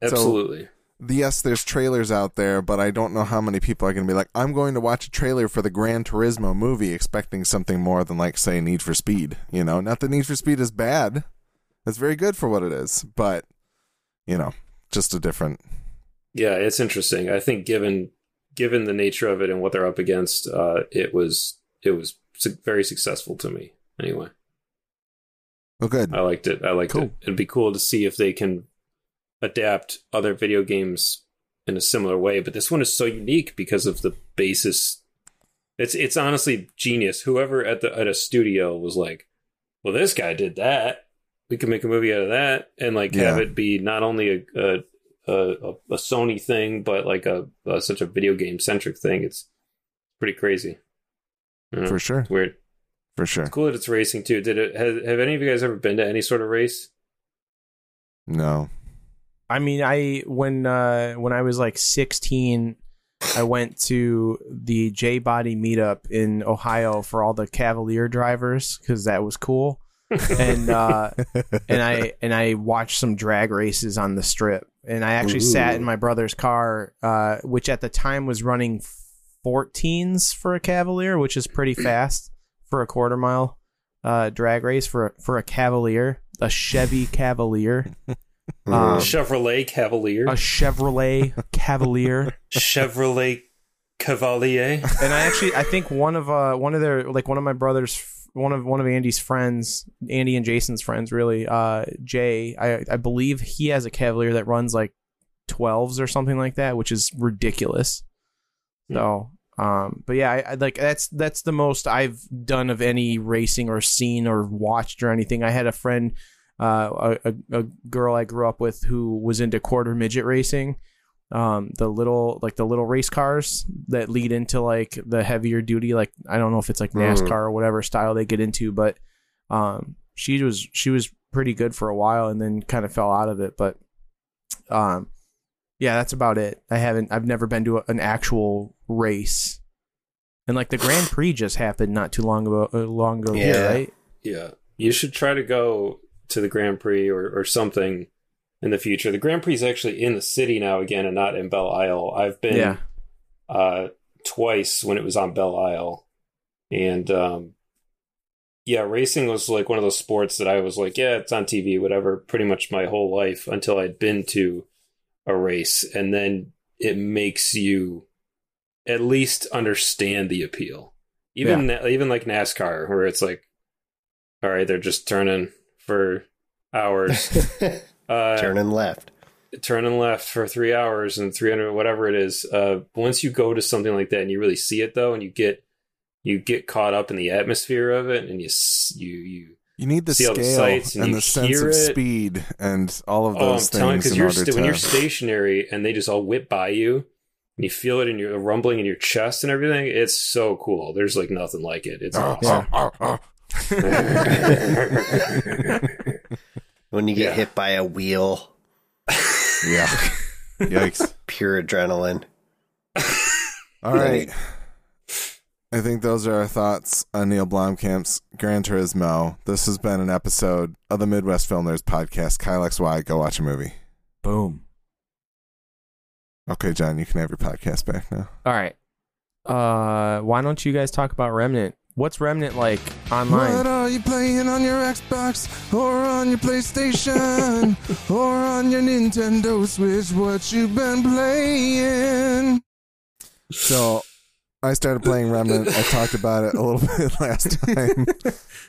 D: absolutely.
C: The yes, there's trailers out there, but I don't know how many people are going to be like, I'm going to watch a trailer for the Gran Turismo movie, expecting something more than like say Need for Speed. You know, not that Need for Speed is bad; it's very good for what it is, but you know, just a different.
D: yeah, it's interesting. I think given given the nature of it and what they're up against, uh, it was it was very successful to me. Anyway,
C: Oh, good.
D: I liked it. I liked
A: Cool.
D: it. It'd be cool to see if they can adapt other video games in a similar way. But this one is so unique because of the basis. It's it's honestly genius. Whoever at the at a studio was like, "Well, this guy did that. We can make a movie out of that, and like have it be not only a a, a, a Sony thing, but like a, a such a video game centric thing." It's pretty crazy. You know,
C: For sure.
D: it's weird.
C: For sure.
D: It's cool that it's racing too. Did it? Have, have any of you guys ever been to any sort of race?
C: No.
A: I mean, I when uh when I was like 16, I went to the J Body meetup in Ohio for all the Cavalier drivers because that was cool, [LAUGHS] and uh, and I and I watched some drag races on the strip, and I actually sat in my brother's car, uh, which at the time was running 14s for a Cavalier, which is pretty [CLEARS THROAT] fast for a quarter mile uh, drag race for for a Cavalier, a Chevy Cavalier. [LAUGHS] Um,
D: Chevrolet Cavalier,
A: a Chevrolet Cavalier. [LAUGHS]
D: Chevrolet Cavalier.
A: and I actually I think one of uh one of their like one of my brothers one of one of Andy's friends Andy and Jason's friends really uh Jay I I believe he has a Cavalier that runs like 12s or something like that which is ridiculous. So um but yeah I, I like that's that's the most I've done of any racing or seen or watched or anything. I had a friend uh a, a, girl I grew up with who was into quarter midget racing um the little like the little race cars that lead into like the heavier duty like i don't know if it's like nascar or whatever style they get into but um she was she was pretty good for a while and then kind of fell out of it but um yeah that's about it. I haven't i've never been to a, an actual race. And like the grand prix just happened not too long ago uh, long ago here
B: Yeah.
A: right?
D: Yeah, you should try to go to the Grand Prix or, or something in the future. The Grand Prix is actually in the city now again, and not in Belle Isle. I've been
A: yeah
D: uh, twice when it was on Belle Isle, and um, yeah, racing was like one of those sports that I was like, yeah, it's on TV, whatever. Pretty much my whole life until I'd been to a race, and then it makes you at least understand the appeal. Even even like NASCAR, where it's like, all right, they're just turning for hours, [LAUGHS] uh,
B: Turning left.
D: turning left for three hours and 300 whatever it is uh once you go to something like that and you really see it though and you get you get caught up in the atmosphere of it and you you you
C: You need the
D: See all the
C: scale
D: sights and
C: and,
D: you
C: the sense of
D: it.
C: speed and all of
D: oh
C: those
D: telling
C: things
D: because
C: in
D: you're
C: order to.
D: when you're stationary and they just all whip by you and you feel it in your rumbling in your chest and everything it's so cool there's like nothing like it it's
C: Oh,
D: awesome.
C: oh, oh, oh. [LAUGHS]
B: When you get
D: Yeah.
B: hit by a wheel,
C: Yeah. Yikes.
B: pure adrenaline.
C: All right. I think those are our thoughts on Neill Blomkamp's Gran Turismo. This has been an episode of the Midwest Film Nerds podcast. Kyle XY, go watch a movie.
A: boom
C: Okay, Jon, you can have your podcast back now.
A: all right uh why don't you guys talk about remnant what's remnant like online
C: What are you playing on your Xbox or on your PlayStation [LAUGHS] or on your Nintendo Switch? What you been playing? So, I started playing Remnant. I talked about it a little [LAUGHS] bit last time,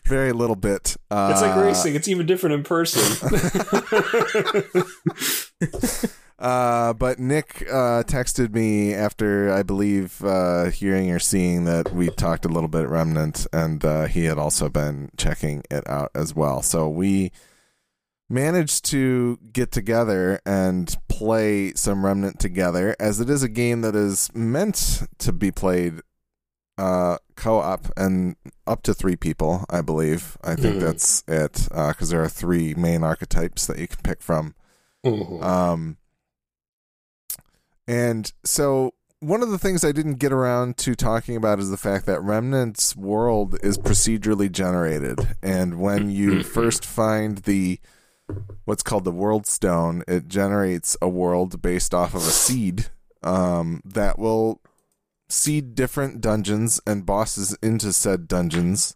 C: very little bit. Uh,
D: it's like racing it's even different in person [LAUGHS]
C: Uh, but Nick uh, texted me after I believe uh, hearing or seeing that we talked a little bit Remnant, and uh, he had also been checking it out as well. So we managed to get together and play some Remnant together, as it is a game that is meant to be played uh, co-op and up to three people, I believe. I think
D: Mhm.
C: that's it because there are three main archetypes that you can pick from.
D: Mhm.
C: Um, and so one of the things I didn't get around to talking about is the fact that Remnant's world is procedurally generated, and when you first find the what's called the world stone, it generates a world based off of a seed um, that will seed different dungeons and bosses into said dungeons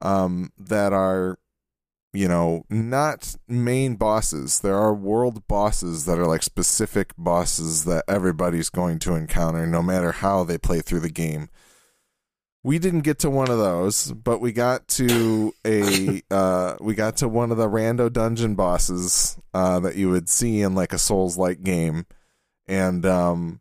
C: um, that are you know, not main bosses. There are world bosses that are like specific bosses that everybody's going to encounter no matter how they play through the game. We didn't get to one of those, but we got to a [LAUGHS] uh we got to one of the rando dungeon bosses uh that you would see in like a Souls like game and um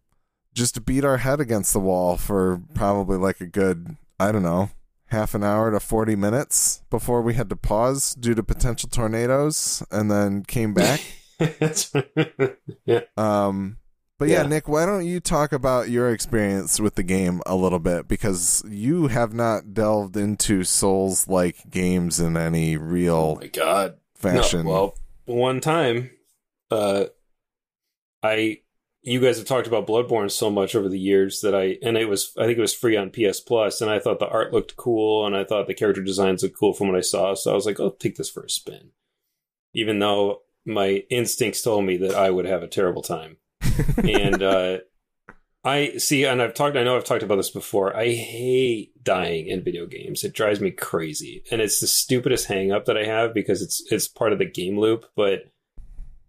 C: just beat our head against the wall for probably like a good I don't know, half an hour to 40 minutes before we had to pause due to potential tornadoes and then came [LAUGHS] back. [LAUGHS]
D: Yeah
C: Um, But yeah,
D: Yeah.
C: Nick, why don't you talk about your experience with the game a little bit because you have not delved into Souls like games in any
D: Oh
C: real
D: my god.
C: fashion.
D: No, well, one time, uh, I you guys have talked about Bloodborne so much over the years that I and it was I think it was free on PS Plus, and I thought the art looked cool, and I thought the character designs looked cool from what I saw, so I was like, "I'll take this for a spin," even though my instincts told me that I would have a terrible time, [LAUGHS] and uh, I see, and I've talked, I know I've talked about this before. I hate dying in video games. It drives me crazy, and it's the stupidest hang up that I have because it's it's part of the game loop. But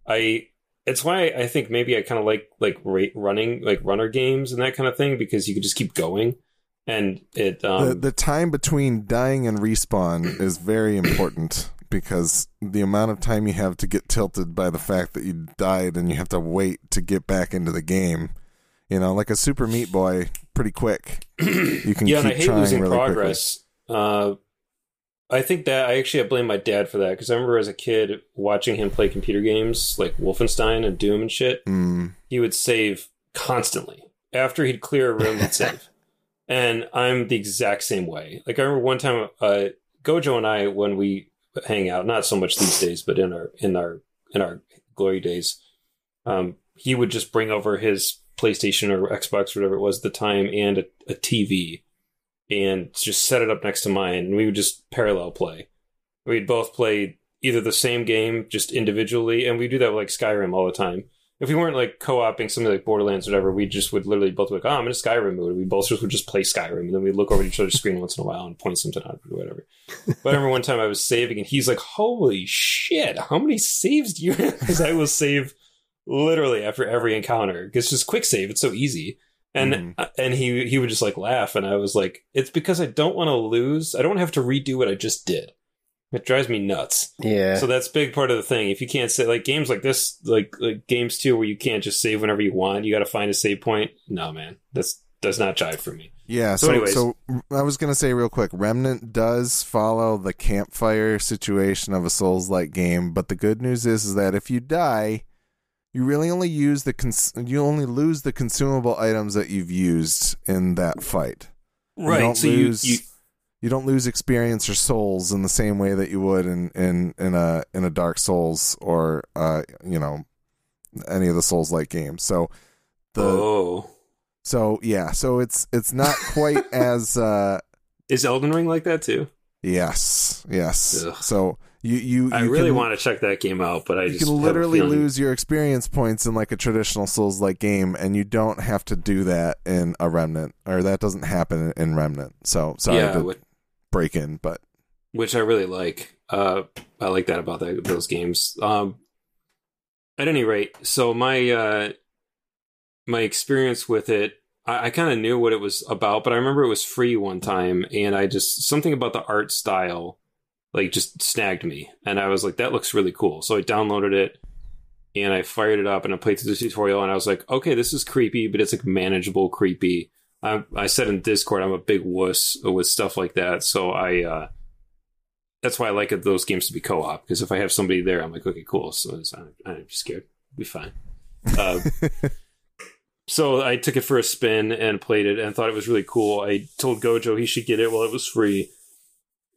D: I, it's why I think maybe I kind of like like running like runner games and that kind of thing because you can just keep going, and it um,
C: the the time between dying and respawn is very important because the amount of time you have to get tilted by the fact that you died and you have to wait to get back into the game. You know, like a Super Meat Boy, pretty quick. You can
D: yeah, and
C: keep
D: I hate
C: trying
D: losing
C: really
D: progress. Uh, I think that I actually blame my dad for that because I remember as a kid watching him play computer games like Wolfenstein and Doom and shit.
C: Mm,
D: He would save constantly after he'd clear a room. He'd [LAUGHS] save, and I'm the exact same way. Like I remember one time, uh, Gojo and I when we hang out, not so much these days, but in our in our in our glory days, um, he would just bring over his PlayStation or Xbox, or whatever it was at the time, and a, a TV, and just set it up next to mine, and we would just parallel play. We'd both play either the same game just individually, and we do that with like Skyrim all the time. If we weren't like co-oping something like Borderlands or whatever, we just would literally both be like, "Oh, I'm in a Skyrim mood." We both just would just play Skyrim, and then we'd look over at each other's screen once in a while and point something out or whatever. [LAUGHS] But I remember one time I was saving, and he's like, "Holy shit! How many saves do you?" have?" [LAUGHS] Because I will save literally after every encounter. It's just quick save. It's so easy. And
C: Mhm.
D: uh, and he he would just like laugh, and I was like, "It's because I don't want to lose. I don't have to redo what I just did. It drives me nuts."
B: Yeah.
D: So that's a big part of the thing. If you can't say like games like this, like like games too, where you can't just save whenever you want, you got to find a save point. No, man, that's does not jive for me.
C: Yeah,
D: So
C: so
D: anyways.
C: so I was gonna say real quick, Remnant does follow the campfire situation of a Souls like game, but the good news is is that if you die, you really only use the cons- you only lose the consumable items that you've used in that fight. You don't
D: so
C: lose
D: you, you
C: you don't lose experience or souls in the same way that you would in in in a in a Dark Souls or uh you know any of the Souls like games. So the
D: oh,
C: so yeah, so it's it's not quite [LAUGHS] as uh
D: is Elden Ring like that too?
C: yes, yes.
D: Ugh.
C: So you you,
D: I
C: you
D: really
C: can,
D: want to check that game out, but I
C: you
D: just
C: can literally lose your experience points in like a traditional Souls like game and you don't have to do that in a Remnant or that doesn't happen in Remnant. So sorry
D: yeah,
C: to
D: whi-
C: break in, but
D: which I really like. Uh, I like that about that, those games. Um, at any rate, so my uh, my experience with it, I, I kind of knew what it was about, but I remember it was free one time, and I just something about the art style, like just snagged me, and I was like, that looks really cool. So I downloaded it. And I fired it up and I played through the tutorial and I was like, okay, this is creepy, but it's like manageable creepy. I, I said in Discord, I'm a big wuss with stuff like that. So I, uh, that's why I like those games to be co-op because if I have somebody there, I'm like, okay, cool. So it's, I'm, I'm scared. It'll be fine. Uh, [LAUGHS] so I took it for a spin and played it and thought it was really cool. I told Gojo he should get it while it was free,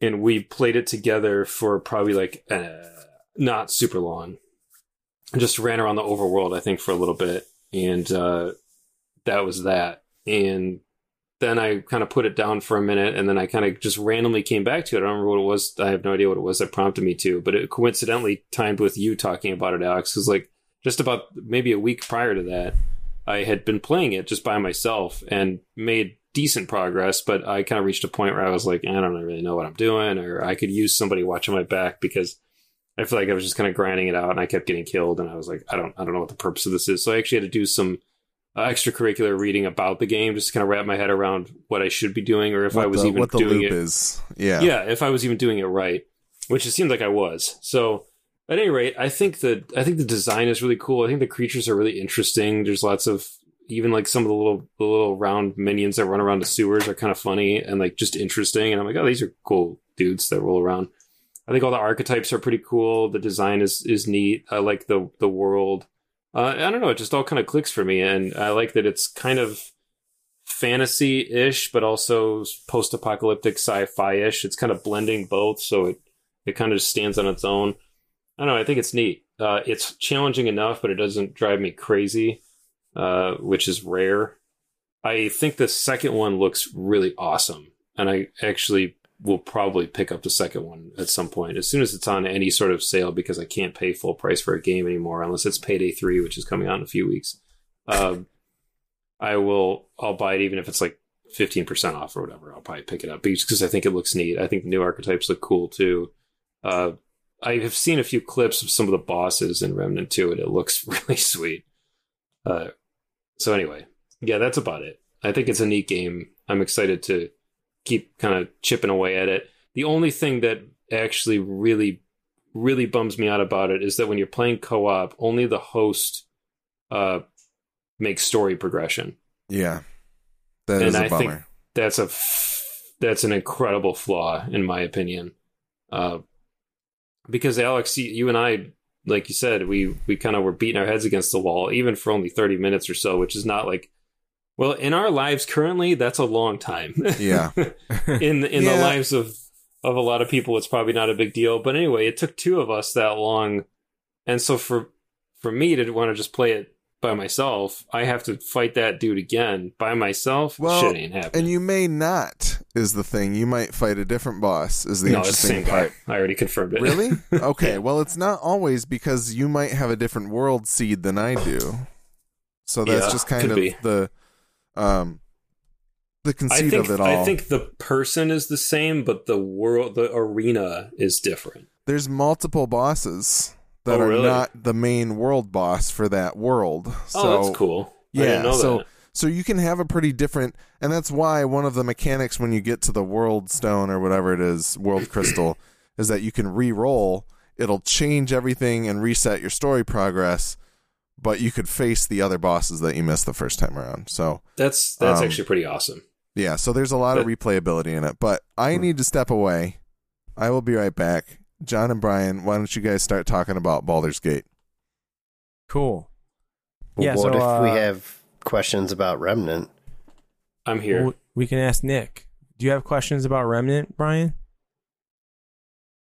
D: and we played it together for probably like uh, not super long. Just ran around the overworld, I think, for a little bit, and uh, that was that. And then I kind of put it down for a minute, and then I kind of just randomly came back to it. I don't remember what it was. I have no idea what it was that prompted me to, but it coincidentally timed with you talking about it, Alex. Because like just about maybe a week prior to that, I had been playing it just by myself and made decent progress, but I kind of reached a point where I was like, I don't really know what I'm doing, or I could use somebody watching my back because I feel like I was just kind of grinding it out and I kept getting killed, and I was like, I don't, I don't know what the purpose of this is. So I actually had to do some uh, extracurricular reading about the game just to kind of wrap my head around what I should be doing, or if
C: what
D: I was
C: the,
D: even doing it
C: is. Yeah.
D: yeah, if I was even doing it right, which it seemed like I was. So at any rate, I think that I think the design is really cool. I think the creatures are really interesting. There's lots of even like some of the little the little round minions that run around the sewers are kind of funny and like just interesting. And I'm like, oh, these are cool dudes that roll around. I think all the archetypes are pretty cool. The design is is neat. I like the the world. Uh, I don't know. It just all kind of clicks for me, and I like that it's kind of fantasy-ish, but also post-apocalyptic sci-fi-ish. It's kind of blending both, so it it kind of stands on its own. I don't know. I think it's neat. Uh, it's challenging enough, but it doesn't drive me crazy, uh, which is rare. I think the second one looks really awesome, and I actually will probably pick up the second one at some point as soon as it's on any sort of sale because I can't pay full price for a game anymore unless it's Payday Three, which is coming out in a few weeks. Um, I will. I'll buy it even if it's like fifteen percent off or whatever. I'll probably pick it up because I think it looks neat. I think the new archetypes look cool too. Uh, I have seen a few clips of some of the bosses in Remnant 2, and it looks [LAUGHS] really sweet. Uh, so anyway, yeah, that's about it. I think it's a neat game. I'm excited to keep kind of chipping away at it. The only thing that actually really, really bums me out about it is that when you're playing co-op, only the host uh, makes story progression.
C: Yeah, that
D: And
C: is a
D: I think- That's a f- that's an incredible flaw in my opinion. Uh, because Alex, you, you and I, like you said, we we kind of were beating our heads against the wall, even for only thirty minutes or so, which is not like. Well, in our lives currently, that's a long time.
C: Yeah. [LAUGHS]
D: in in
C: Yeah.
D: the lives of of a lot of people, it's probably not a big deal. But anyway, it took two of us that long, and so for for me to want to just play it by myself, I have to fight that dude again by myself.
C: Well,
D: Shit ain't happening.
C: and you may not is the thing. You might fight a different boss. Is the
D: no, it's the
C: interesting
D: same
C: part.
D: guy. I already confirmed it.
C: Really? [LAUGHS] Okay. Well, it's not always because you might have a different world seed than I do. So that's
D: Yeah,
C: just kind of
D: be.
C: the um the
D: I
C: conceit
D: think
C: of it all.
D: I think the person is the same, but the world, the arena is different.
C: There's multiple bosses that
D: Oh,
C: are not the main world boss for that world. So
D: oh, that's cool.
C: Yeah, so
D: that.
C: so you can have a pretty different and that's why one of the mechanics when you get to the world stone or whatever it is, world [CLEARS THROAT] crystal, is that you can re-roll. It'll change everything and reset your story progress, but you could face the other bosses that you missed the first time around. So
D: That's that's
C: um,
D: actually pretty awesome.
C: yeah, so there's a lot of replayability in it. But I
D: Hmm.
C: need to step away. I will be right back. Jon and Bryan, why don't you guys start talking about Baldur's Gate?
A: Cool. Yeah,
B: what
A: so,
B: if we
A: uh,
B: have questions about Remnant?
D: I'm here.
A: Well, we can ask Nick. Do you have questions about Remnant, Bryan?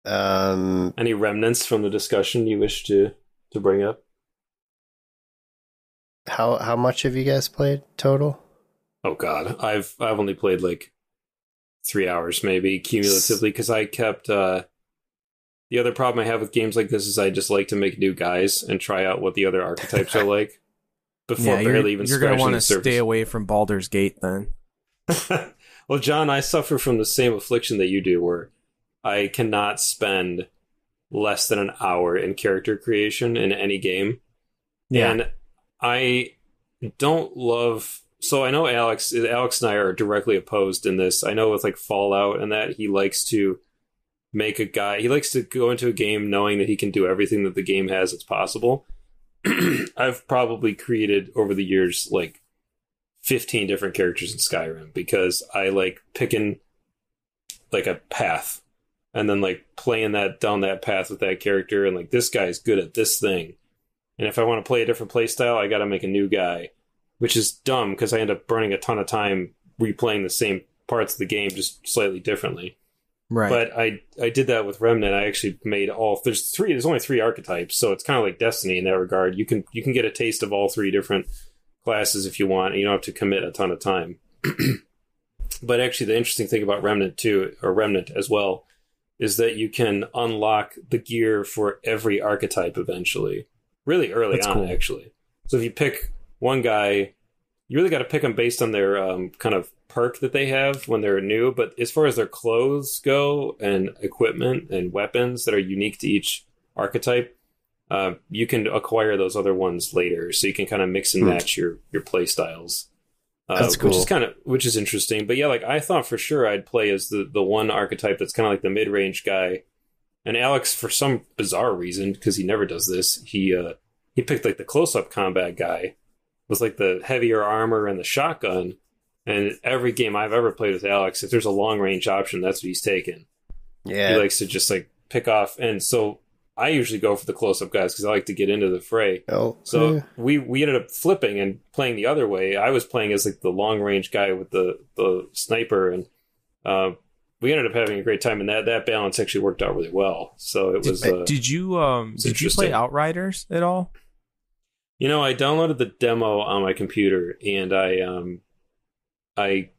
B: Um,
D: Any remnants from the discussion you wish to to bring up?
B: how how much have you guys played total?
D: Oh God, I've I've only played like three hours maybe cumulatively because I kept. uh The other problem I have with games like this is I just like to make new guys and try out what the other archetypes are [LAUGHS] like before
A: yeah, you're,
D: barely even
A: you're gonna
D: scratching
A: want
D: the
A: to
D: surface.
A: stay away from Baldur's Gate then. [LAUGHS]
D: well, Jon, I suffer from the same affliction that you do, where I cannot spend less than an hour in character creation in any game.
A: Yeah.
D: And I don't love. So I know Alex. Alex and I are directly opposed in this. I know with like Fallout and that he likes to make a guy. He likes to go into a game knowing that he can do everything that the game has that's possible. [CLEARS THROAT] I've probably created over the years like 15 different characters in Skyrim because I like picking like a path and then like playing that down that path with that character and like this guy's good at this thing. And if I want to play a different play style, I got to make a new guy, which is dumb because I end up burning a ton of time replaying the same parts of the game just slightly differently.
A: Right.
D: But I I did that with Remnant. I actually made all there's three there's only three archetypes, so it's kind of like Destiny in that regard. You can you can get a taste of all three different classes if you want, and you don't have to commit a ton of time. [CLEARS THROAT] but actually the interesting thing about Remnant too, or Remnant as well, is that you can unlock the gear for every archetype eventually. Really early
A: That's
D: on,
A: cool.
D: actually. So if you pick one guy, you really got to pick them based on their um, kind of perk that they have when they're new. But as far as their clothes go and equipment and weapons that are unique to each archetype, uh, you can acquire those other ones later. So you can kind of mix and
B: Hmm.
D: match your your play styles. Uh,
B: That's
D: Which is kind of which is interesting. But yeah, like I thought for sure I'd play as the the one archetype that's kind of like the mid range guy. And Alex, for some bizarre reason, because he never does this, he uh, he picked like the close up combat guy with like the heavier armor and the shotgun. And every game I've ever played with Alex, if there's a long range option, that's what he's taking.
B: Yeah,
D: He likes to just like pick off. And so I usually go for the close up guys because I like to get into the fray.
B: Oh,
D: So
B: yeah.
D: we we ended up flipping and playing the other way. I was playing as like the long range guy with the the sniper, and uh, we ended up having a great time. And that that balance actually worked out really well. So it was. Uh,
A: did you um did you play. Outriders at all?
D: You know, I downloaded the demo on my computer and I um I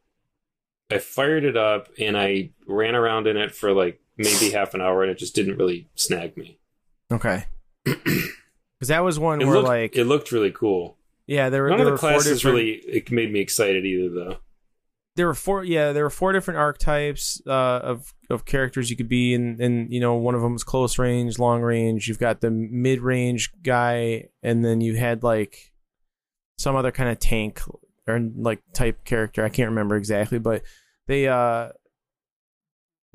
D: I fired it up and I ran around in it for like maybe half an hour and it just didn't really snag me.
A: Okay. [CLEARS THROAT] Because that was one
D: It
A: where
D: looked
A: like
D: it looked really cool.
A: yeah there were
D: None
A: there
D: of the classes
A: different-
D: really it made me excited either though.
A: there were four yeah there were four different archetypes uh, of of characters you could be and and you know one of them was close range long range you've got the mid range guy and then you had like some other kind of tank or like type character i can't remember exactly but they uh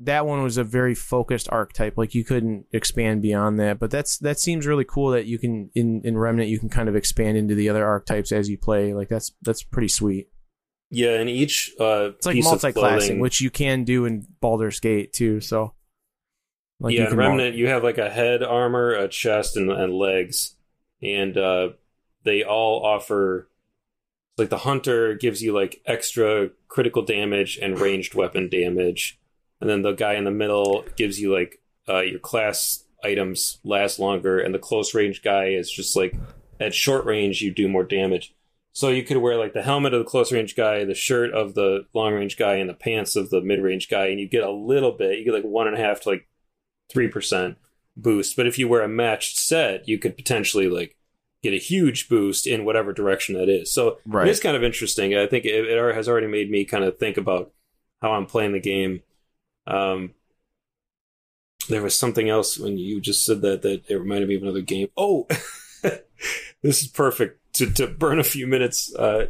A: that one was a very focused archetype like you couldn't expand beyond that but that's that seems really cool that you can in in remnant you can kind of expand into the other archetypes as you play like that's that's pretty sweet
D: Yeah, and each uh
A: it's like
D: piece
A: multi-classing,
D: clothing-
A: which you can do in Baldur's Gate too. So, like
D: yeah,
A: you
D: Remnant, you have like a head armor, a chest, and, and legs, and uh, they all offer like the hunter gives you like extra critical damage and ranged weapon damage, and then the guy in the middle gives you like uh, your class items last longer, and the close range guy is just like at short range you do more damage. So you could wear like the helmet of the close range guy, the shirt of the long range guy, and the pants of the mid range guy, and you get a little bit. You get like one and a half to like three percent boost. But if you wear a matched set, you could potentially like get a huge boost in whatever direction that is. So
A: Right.
D: it is kind of interesting. I think it, it has already made me kind of think about how I'm playing the game. Um, there was something else when you just said that that it reminded me of another game. Oh, [LAUGHS] this is perfect to to burn a few minutes, uh,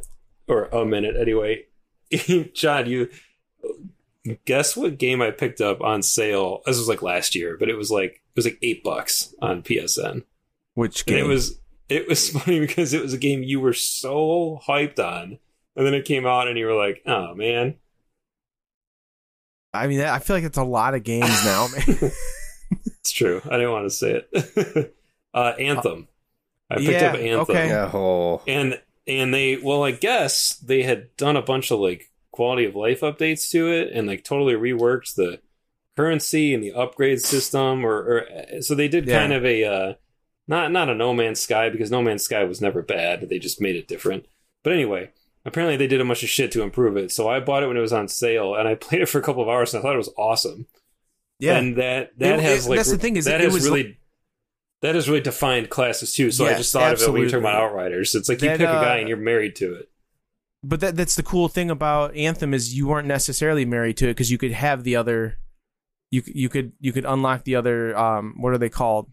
D: or a minute anyway. [LAUGHS] Jon, you guess what game I picked up on sale? This was like last year, but it was like it was like eight bucks on PSN,
A: which
D: and
A: game?
D: it was it was funny because it was a game you were so hyped on, and then it came out, and you were like, "Oh man."
A: I mean, I feel like it's a lot of games [LAUGHS] now, man.
D: It's true. I didn't want to say it. [LAUGHS] uh, Anthem. I picked
A: Yeah,
D: up Anthem.
A: okay.
B: Yeah, oh,
D: and and they well i guess they had done a bunch of like quality of life updates to it and like totally reworked the currency and the upgrade system or, or so they did
A: Yeah.
D: kind of a uh not not a no man's sky because no man's sky was never bad they just made it different but anyway apparently they did a bunch of shit to improve it so i bought it when it was on sale and i [LAUGHS] played it for a couple of hours and i thought it was awesome
A: yeah,
D: and that that
A: It-
D: has
A: it-
D: like
A: that's the thing is
D: that
A: it
D: has
A: was
D: really that has really defined classes too. So I just thought of it when you're talking about Outriders. It's like you
A: That,
D: pick a guy
A: uh,
D: and you're married to it.
A: but that that's the cool thing about Anthem is you weren't necessarily married to it because you could have the other, you you could you could unlock the other um what are they called?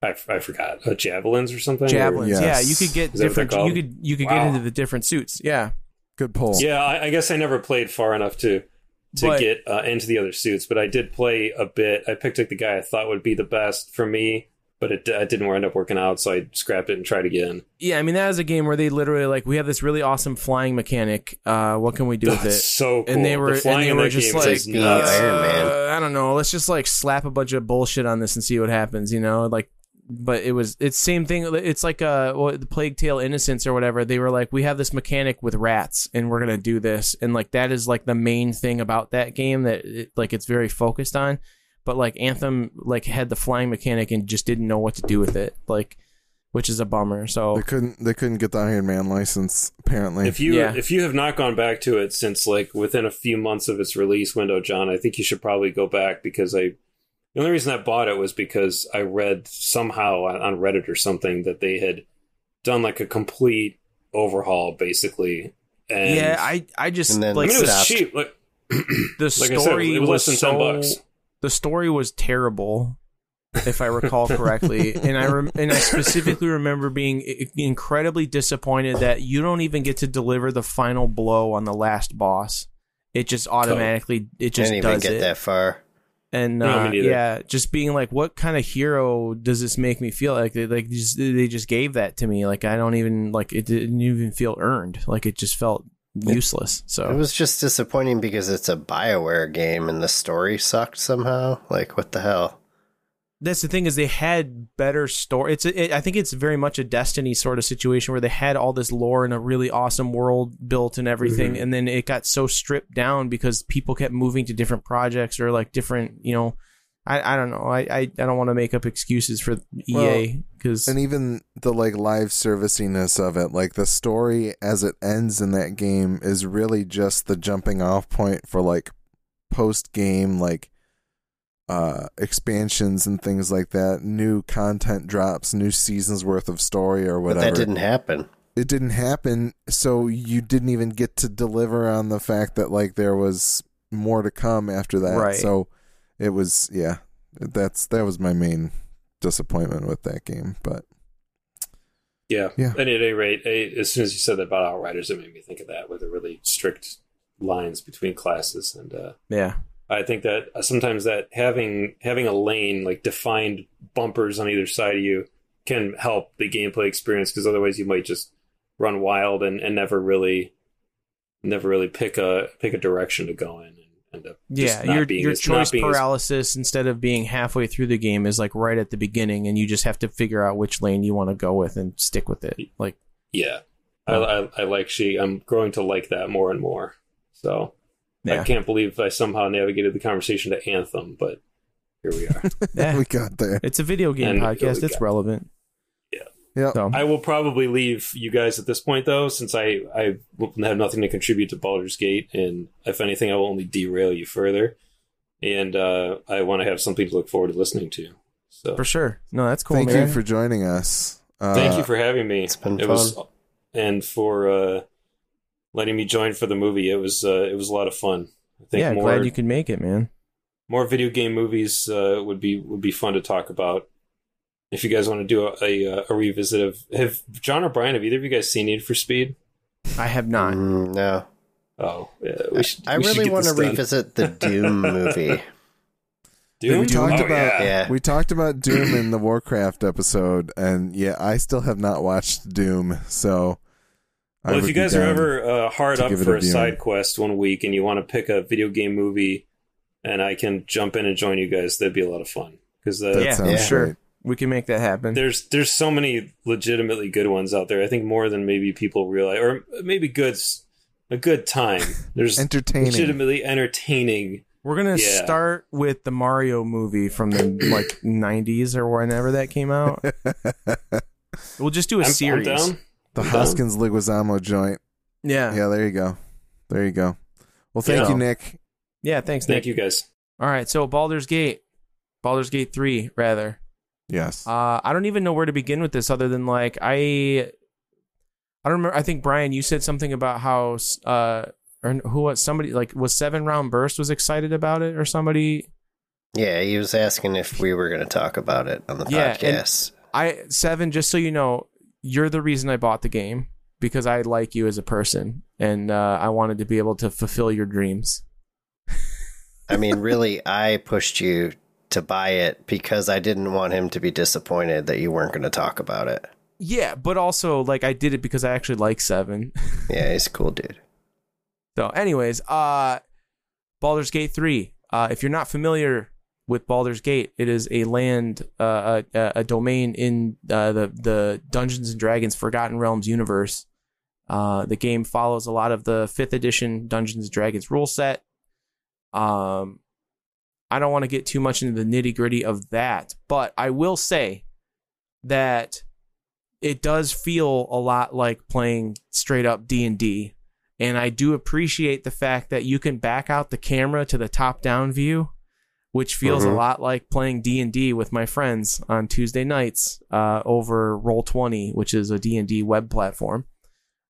A: Fuck
D: I, I forgot uh, javelins or something. or-
A: javelins.
C: Yes.
A: Yeah, you could get
D: Is that what they're
A: different. You could you could
D: Wow.
A: get into the different suits. Yeah,
C: Good pull.
D: yeah, I, I guess I never played far enough to to
A: But-
D: get uh, into the other suits, but I did play a bit. I picked like the guy I thought would be the best for me, but it, it didn't end up working out, so I scrapped it and tried again.
A: yeah. I mean that is a game where they literally like we have this really awesome flying mechanic. Uh, what can we do with
D: That's
A: it?
D: so cool.
A: and they were
D: the flying
A: and they were just
D: game
A: like
D: is
B: being. Iron Man.
A: uh, I don't know. Let's just like slap a bunch of bullshit on this and see what happens. You know, like. But it was it's same thing. It's like uh what, the Plague Tale Innocence or whatever. They were like, we have this mechanic with rats, and we're gonna do this, and like that is like the main thing about that game that it, like it's very focused on. But like Anthem, like had the flying mechanic and just didn't know what to do with it, like, which is a bummer. So
C: They couldn't. They couldn't get the Iron Man license. Apparently,
D: If you
A: Yeah.
D: if you have not gone back to it since like within a few months of its release window, Jon, I think you should probably go back because I the only reason I bought it was because I read somehow on on Reddit or something that they had done like a complete overhaul basically. And
A: yeah, I I just
B: And then
D: I
A: like
D: mean it was cheap. Like
A: the [CLEARS THROAT]
D: like I said,
A: story
D: it was less than
A: so,
D: ten bucks.
A: The story was terrible, if I recall correctly, and I rem- and I specifically remember being incredibly disappointed that you don't even get to deliver the final blow on the last boss. It just automatically it just
B: didn't
A: does
B: get
A: it.
B: that far.
A: And
D: No,
A: uh,
D: neither.
A: yeah, just being like, what kind of hero does this make me feel like? They like just they just gave that to me. Like I don't even like it didn't even feel earned. Like it just felt useless. So it
B: was just disappointing because it's a Bioware game and the story sucked somehow. Like, what the hell?
A: That's the thing is they had better story. It's it, I think it's very much a Destiny sort of situation where they had all this lore and a really awesome world built and everything,
D: Mhm.
A: and then it got so stripped down because people kept moving to different projects or like different, you know. I, I don't know. I, I, I don't want to make up excuses for EA because
C: and even the like live serviciness of it like the story as it ends in that game is really just the jumping off point for like post game like uh expansions and things like that new content drops new seasons worth of story or whatever.
B: But
C: whatever
B: that didn't happen.
C: it didn't happen so you didn't even get to deliver on the fact that like there was more to come after that
A: Right.
C: so it was yeah that's that was my main disappointment with that game but
D: Yeah.
C: Yeah.
D: And at any rate, I, as soon as you said that about Outriders, it made me think of that with the really strict lines between classes. And uh,
A: yeah,
D: I think that sometimes that having having a lane like defined bumpers on either side of you can help the gameplay experience because otherwise you might just run wild and, and never really never really pick a pick a direction to go in and end up just
A: yeah. Your
D: being
A: your
D: as-
A: choice
D: being as-
A: paralysis instead of being halfway through the game is like right at the beginning, and you just have to figure out which lane you want to go with and stick with it. Like
D: yeah I, I, I like she I'm growing to like that more and more so
A: yeah,
D: I can't believe I somehow navigated the conversation to Anthem, but here we are. [LAUGHS]
A: yeah.
C: we got there
A: It's a video game
D: And
A: podcast. It's
D: go.
A: relevant.
C: yeah
A: So
D: I will probably leave you guys at this point, though, since I, I have nothing to contribute to Baldur's Gate, and if anything, I will only derail you further. And uh, I want to have something to look forward to listening to. So
A: for sure. No, that's cool.
C: Thank
A: man.
C: you for joining us. Uh,
D: thank you for having me.
B: It's been
D: it was
B: fun.
D: and for uh, letting me join for the movie. It was uh, it was a lot of fun. I think
A: Yeah,
D: more
A: glad you could make it, man.
D: more video game movies uh, would be would be fun to talk about. If you guys want to do a, a, a revisit of have Jon or Bryan, have either of you guys seen Need for Speed?
A: I have not.
B: Mm, no.
D: Oh, yeah, we should.
B: I
D: we
B: really want to
D: done.
B: revisit the [LAUGHS] Doom movie.
D: Doom?
C: We talked
D: Oh,
C: about-
D: yeah.
B: Yeah.
C: We talked about Doom in the Warcraft episode, and yeah, I still have not watched Doom. So, I
D: if you guys are ever uh, hard up for
C: a
D: a, side quest one week and you want to pick a video game movie, and I can jump in and join you guys, that'd be a lot of fun. Because
C: that
A: Yeah,
C: sounds
B: yeah.
A: sure.
C: great.
A: We can make that happen.
D: there's there's so many legitimately good ones out there. I think more than maybe people realize, or maybe good's a good time. [LAUGHS] There's
C: Entertaining.
D: legitimately entertaining.
A: We're gonna
D: Yeah.
A: start with the Mario movie from the [CLEARS THROAT] like '90s or whenever that came out. [LAUGHS] We'll just do a
D: I'm, I'm
A: series.
D: down.
C: The
D: I'm.
C: Hoskins Leguizamo joint.
A: Yeah. yeah,
C: Yeah, there you go. There you go. Well, thank
D: Yeah.
C: you, Nick.
A: Yeah, thanks, Nick.
D: Thank you guys.
A: All right, so Baldur's Gate, Baldur's Gate three, rather.
C: Yes.
A: Uh, I don't even know where to begin with this, other than like I, I don't remember. I think Bryan, you said something about how, uh, or who was somebody like was Seven Round Burst was excited about it, or somebody.
B: Yeah, he was asking if we were going to talk about it on the
A: Yeah,
B: podcast.
A: I seven. Just so you know, you're the reason I bought the game because I like you as a person, and uh, I wanted to be able to fulfill your dreams.
B: I mean, really, I pushed you to buy it because I didn't want him to be disappointed that you weren't going to talk about it.
A: Yeah, but also like I did it because I actually like seven. [LAUGHS]
B: Yeah, he's a cool dude.
A: So, anyways, uh, Baldur's Gate 3. Uh, if you're not familiar with Baldur's Gate, it is a land, uh, a, a domain in uh, the the Dungeons and Dragons Forgotten Realms universe. Uh, the game follows a lot of the fifth edition Dungeons and Dragons rule set. Um, I don't want to get too much into the nitty gritty of that, but I will say that it does feel a lot like playing straight up D and D and I do appreciate the fact that you can back out the camera to the top down view, which feels a
B: Mhm.
A: lot like playing D and D with my friends on Tuesday nights uh, over Roll Twenty, which is a D and D web platform,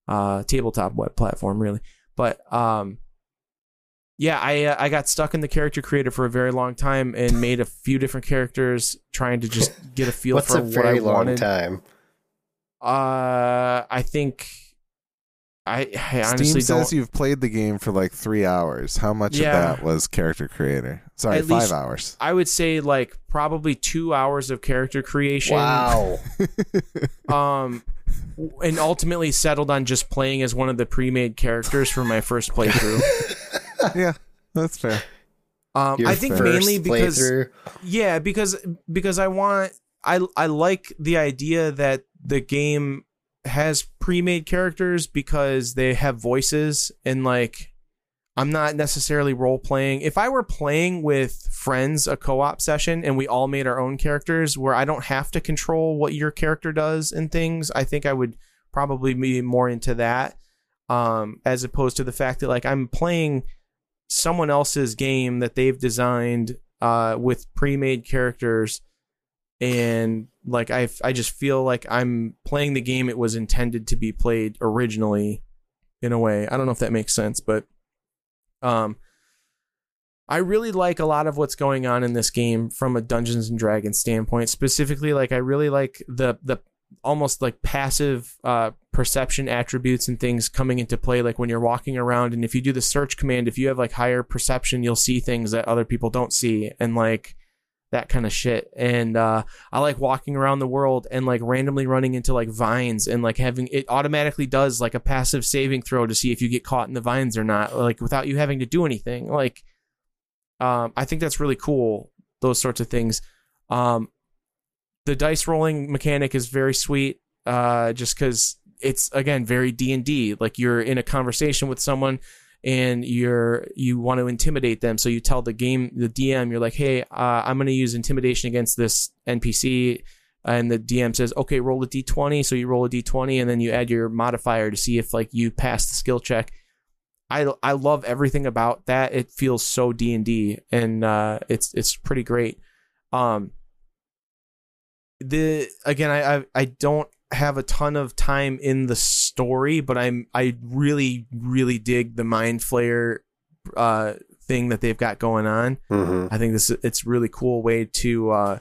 A: uh, tabletop web platform, really. But um, yeah, I uh, I got stuck in the character creator for a very long time and made a few different characters, trying to just get a feel [LAUGHS]
B: What's
A: for
B: a
A: what
B: very
A: I
B: long
A: wanted.
B: time?
A: Uh, I think. I, I honestly
C: Steam
A: don't.
C: says you've played the game for like three hours. How much
A: Yeah.
C: of that was character creator? Sorry,
A: At
C: five
A: least-
C: hours.
A: I would say like probably two hours of character creation.
B: Wow. [LAUGHS]
A: Um, and ultimately settled on just playing as one of the pre-made characters for my first playthrough. [LAUGHS]
C: yeah, that's fair.
A: Um,
B: Your
A: I think
B: first
A: mainly because
B: playthrough?
A: yeah, because because I want I I like the idea that the game has pre-made characters because they have voices and like I'm not necessarily role playing. If I were playing with friends a co-op session and we all made our own characters where I don't have to control what your character does and things, I think I would probably be more into that um as opposed to the fact that like I'm playing someone else's game that they've designed uh with pre-made characters and like I I just feel like I'm playing the game it was intended to be played originally in a way. I don't know if that makes sense, but um I really like a lot of what's going on in this game from a Dungeons and Dragons standpoint. Specifically, like I really like the the almost like passive uh, perception attributes and things coming into play. Like when you're walking around, and if you do the search command, if you have like higher perception, you'll see things that other people don't see, and like that kind of shit. And uh, I like walking around the world and like randomly running into like vines and like having it automatically does like a passive saving throw to see if you get caught in the vines or not, like without you having to do anything. Like, um, I think that's really cool. Those sorts of things. Um, the dice rolling mechanic is very sweet. Uh, just because it's again very D and D. Like you're in a conversation with someone and you're you want to intimidate them. So you tell the game the dm you're like hey uh, i'm going to use intimidation against this npc and the dm says okay roll a d20 so you roll a d20 and then you add your modifier to see if like you pass the skill check. I i love everything about that. It feels so d&d and uh it's it's pretty great. Um the again i i, I don't have a ton of time in the story, but I'm I really really dig the mind flayer uh, thing that they've got going on.
B: Mhm.
A: I think this it's a really cool way to uh,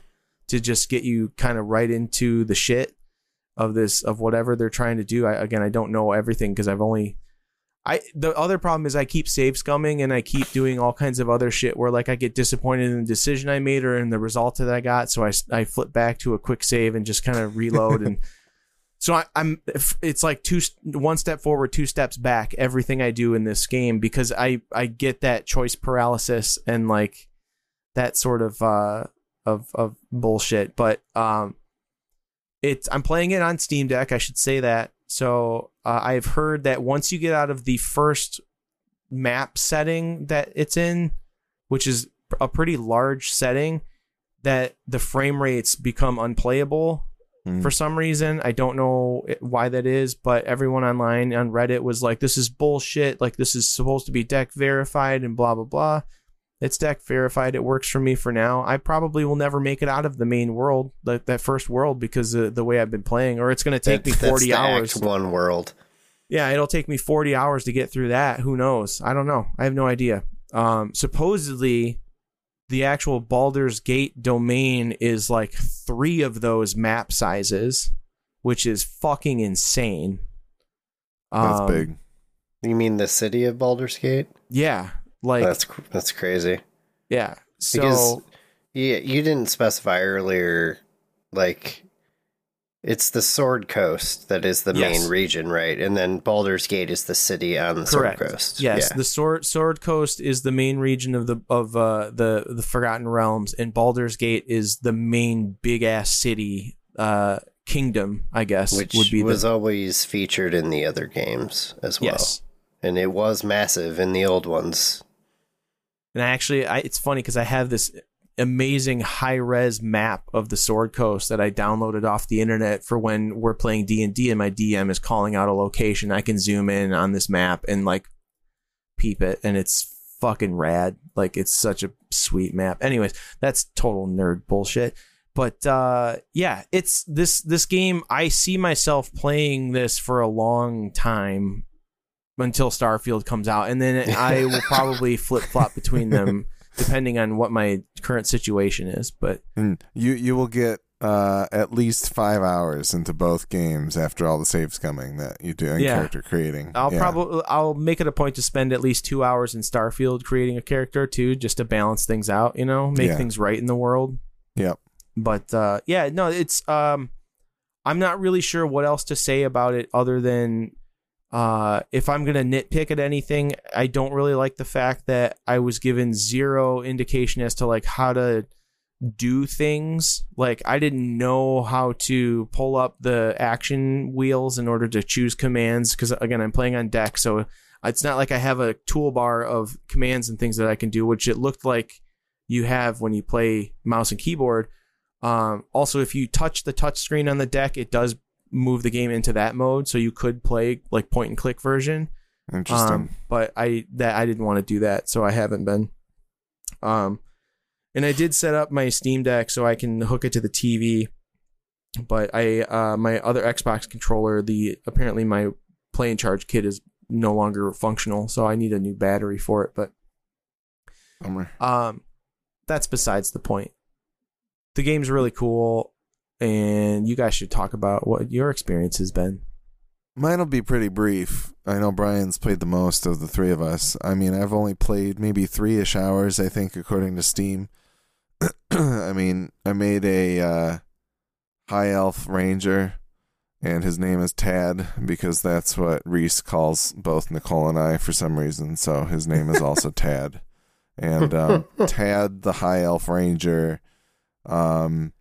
A: to just get you kind of right into the shit of this of whatever they're trying to do. I, again, I don't know everything because I've only I the other problem is I keep save scumming and I keep doing all kinds of other shit where like I get disappointed in the decision I made or in the result that I got, so I I flip back to a quick save and just kind of reload and [LAUGHS] so I, I'm it's like two one step forward, two steps back. Everything I do in this game because I I get that choice paralysis and like that sort of uh of of bullshit. But um, it's I'm playing it on Steam Deck. I should say that. So uh, I've heard that once you get out of the first map setting that it's in, which is a pretty large setting, that the frame rates become unplayable
C: Mm.
A: for some reason. I don't know why that is, but everyone online on Reddit was like, "This is bullshit. Like this is supposed to be deck verified and blah blah blah." It's deck verified. It works for me for now. I probably will never make it out of the main world, like that first world, because of the way I've been playing, or it's going to take
B: That's-
A: me forty
B: that's the
A: hours.
B: Act one world.
A: Yeah, it'll take me 40 hours to get through that. Who knows? I don't know. I have no idea. Um, supposedly, the actual Baldur's Gate domain is like three of those map sizes, which is fucking insane.
C: That's
A: Um,
C: big.
B: You mean the city of Baldur's Gate?
A: Yeah, like
B: that's that's crazy.
A: yeah. So
B: Because you you didn't specify earlier, like it's the Sword Coast that is the
A: Yes.
B: main region, right? And then Baldur's Gate is the city on the
A: correct.
B: Sword Coast.
A: Yes,
B: Yeah.
A: the Sword Sword Coast is the main region of the of uh, the the Forgotten Realms, and Baldur's Gate is the main big ass city uh, kingdom. I guess
B: which
A: would be
B: was
A: the
B: always featured in the other games as well.
A: yes.
B: And it was massive in the old ones.
A: And I actually, I, it's funny because I have this amazing high res map of the Sword Coast that I downloaded off the internet for when we're playing D and D, and my DM is calling out a location. I can zoom in on this map and like peep it, and it's fucking rad. Like it's such a sweet map. Anyways, that's total nerd bullshit. But uh, yeah, it's this this game. I see myself playing this for a long time until Starfield comes out, and then I will probably [LAUGHS] flip flop between them depending on what my current situation is. But
C: And you you will get uh, at least five hours into both games after all the save scumming that you do in
A: Yeah.
C: character creating.
A: I'll
C: Yeah.
A: probably I'll make it a point to spend at least two hours in Starfield creating a character too, just to balance things out. You know, make
C: Yeah.
A: things right in the world.
C: Yep.
A: But uh, yeah, no, it's um, I'm not really sure what else to say about it other than Uh, if I'm gonna nitpick at anything, I don't really like the fact that I was given zero indication as to like how to do things. Like I didn't know how to pull up the action wheels in order to choose commands because again I'm playing on deck, so it's not like I have a toolbar of commands and things that I can do, which it looked like you have when you play mouse and keyboard. Um, also, if you touch the touch screen on the deck, it does move the game into that mode, so you could play like point and click version.
C: Interesting.
A: Um, but I that I didn't want to do that, so I haven't been. Um, and I did set up my Steam Deck so I can hook it to the TV. But I uh my other Xbox controller, the apparently my play and charge kit is no longer functional, so I need a new battery for it. But
C: Bummer.
A: um, that's besides the point. The game's really cool, and you guys should talk about what your experience has been.
C: Mine will be pretty brief. I know Bryan's played the most of the three of us. I mean, I've only played maybe three ish hours, I think, according to Steam. [CLEARS THROAT] I mean, I made a uh, high elf ranger, and his name is Tad because that's what Reese calls both Nicole and I for some reason. So his name is also [LAUGHS] Tad. And um, [LAUGHS] Tad, the high elf ranger, um,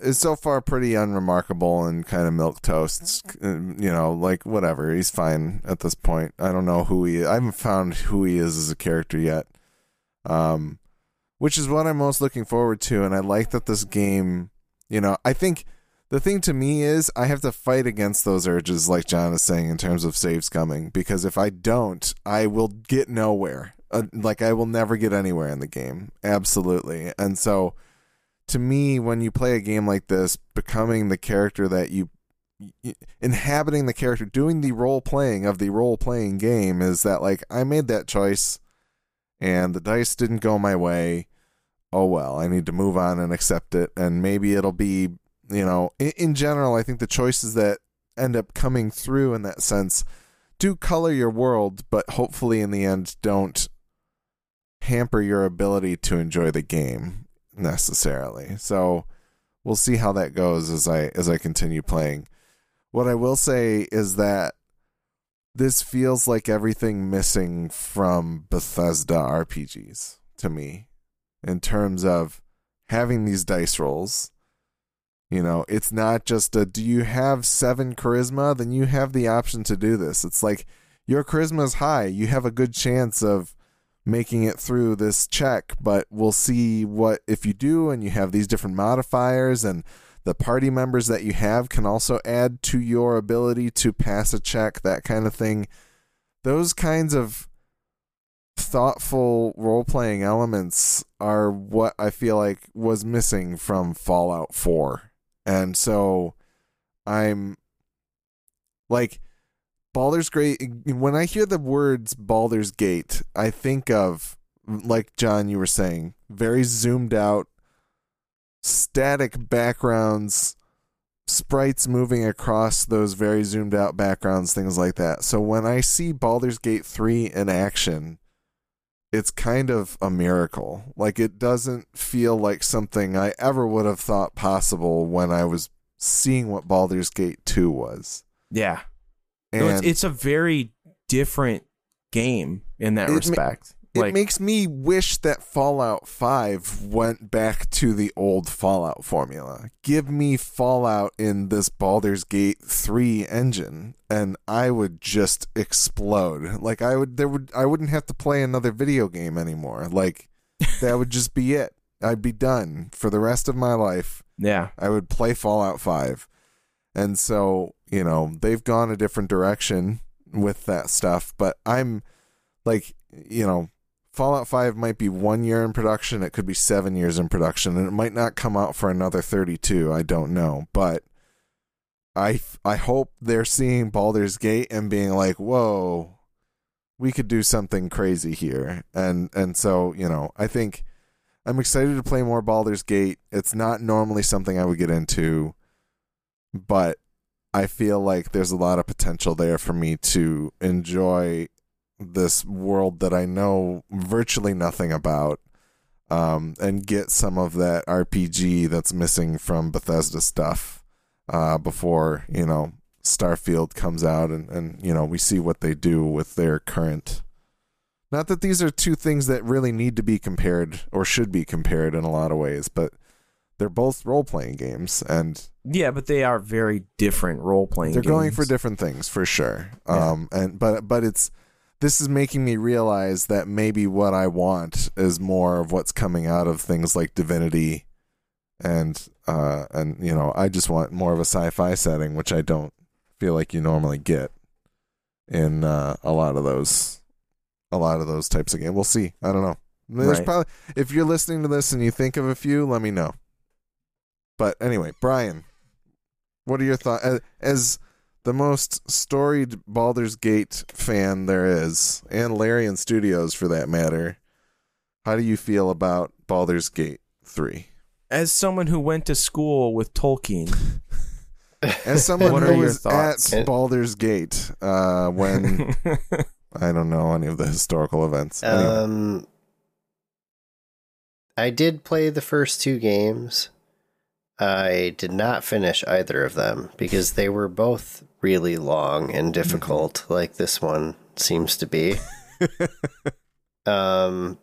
C: is so far pretty unremarkable and kind of milk toasts. uh, You know, like whatever. He's fine at this point. I don't know who he. I haven't found who he is as a character yet. Um, which is what I'm most looking forward to, and I like that this game. You know, I think the thing to me is I have to fight against those urges, like Jon is saying, in terms of save scumming. Because if I don't, I will get nowhere. Uh, like I will never get anywhere in the game. Absolutely, and so to me, when you play a game like this, becoming the character that you inhabiting the character, doing the role playing of the role playing game is that like I made that choice and the dice didn't go my way. Oh well, I need to move on and accept it and maybe it'll be, you know, in, in general, I think the choices that end up coming through in that sense do color your world, but hopefully in the end don't hamper your ability to enjoy the game necessarily. So we'll see how that goes as I as I continue playing. What I will say is that this feels like everything missing from Bethesda RPGs to me in terms of having these dice rolls. You know, it's not just a do you have 7 charisma then you have the option to do this. It's like your charisma is high, you have a good chance of making it through this check, but we'll see what if you do and you have these different modifiers and the party members that you have can also add to your ability to pass a check, that kind of thing. Those kinds of thoughtful role playing elements are what I feel like was missing from Fallout 4. And so I'm like Baldur's Gate when I hear the words Baldur's Gate, I think of like Jon you were saying, very zoomed out static backgrounds, sprites moving across those very zoomed out backgrounds, things like that. So when I see Baldur's Gate 3 in action, it's kind of a miracle. Like it doesn't feel like something I ever would have thought possible when I was seeing what Baldur's Gate 2 was.
A: Yeah,
C: And
A: it's, it's a very different game in that
C: It ma-
A: respect.
C: it makes me wish that Fallout 5 went back to the old Fallout formula. Give me Fallout in this Baldur's Gate 3 engine and I would just explode. Like I would there would I wouldn't have to play another video game anymore. Like [LAUGHS] that would just be it. I'd be done for the rest of my life.
A: yeah,
C: I would play Fallout 5. And so, you know, they've gone a different direction with that stuff, but I'm like, you know, Fallout 5 might be 1 year in production, it could be 7 years in production and it might not come out for another 32, I don't know, but I I hope they're seeing Baldur's Gate and being like, "Whoa, we could do something crazy here." And and so, you know, I think I'm excited to play more Baldur's Gate. It's not normally something I would get into, but I feel like there's a lot of potential there for me to enjoy this world that I know virtually nothing about um, and get some of that RPG that's missing from Bethesda stuff uh, before, you know, Starfield comes out and, and you know we see what they do with their current. Not that these are two things that really need to be compared or should be compared in a lot of ways, but they're both role playing games and
A: Yeah, but they are very different role playing.
C: they're going for different things for sure.
A: Yeah.
C: Um, and but but it's this is making me realize that maybe what I want is more of what's coming out of things like Divinity, and uh, and you know I just want more of a sci-fi setting, which I don't feel like you normally get in uh, a lot of those a lot of those types of games. We'll see. I don't know. There's
A: Right.
C: probably if you're listening to this and you think of a few, let me know. But anyway, Bryan, what are your thoughts as, as the most storied Baldur's Gate fan there is, and Larian Studios for that matter? How do you feel about Baldur's Gate three?
A: As someone who went to school with Tolkien, [LAUGHS]
C: As someone
A: What
C: who
A: are
C: was
A: thoughts?
C: at Baldur's Gate uh, when [LAUGHS] I don't know any of the historical events. Anyway.
B: Um, I did play the first two games. I did not finish either of them because they were both really long and difficult, like this one seems to be. [LAUGHS] um,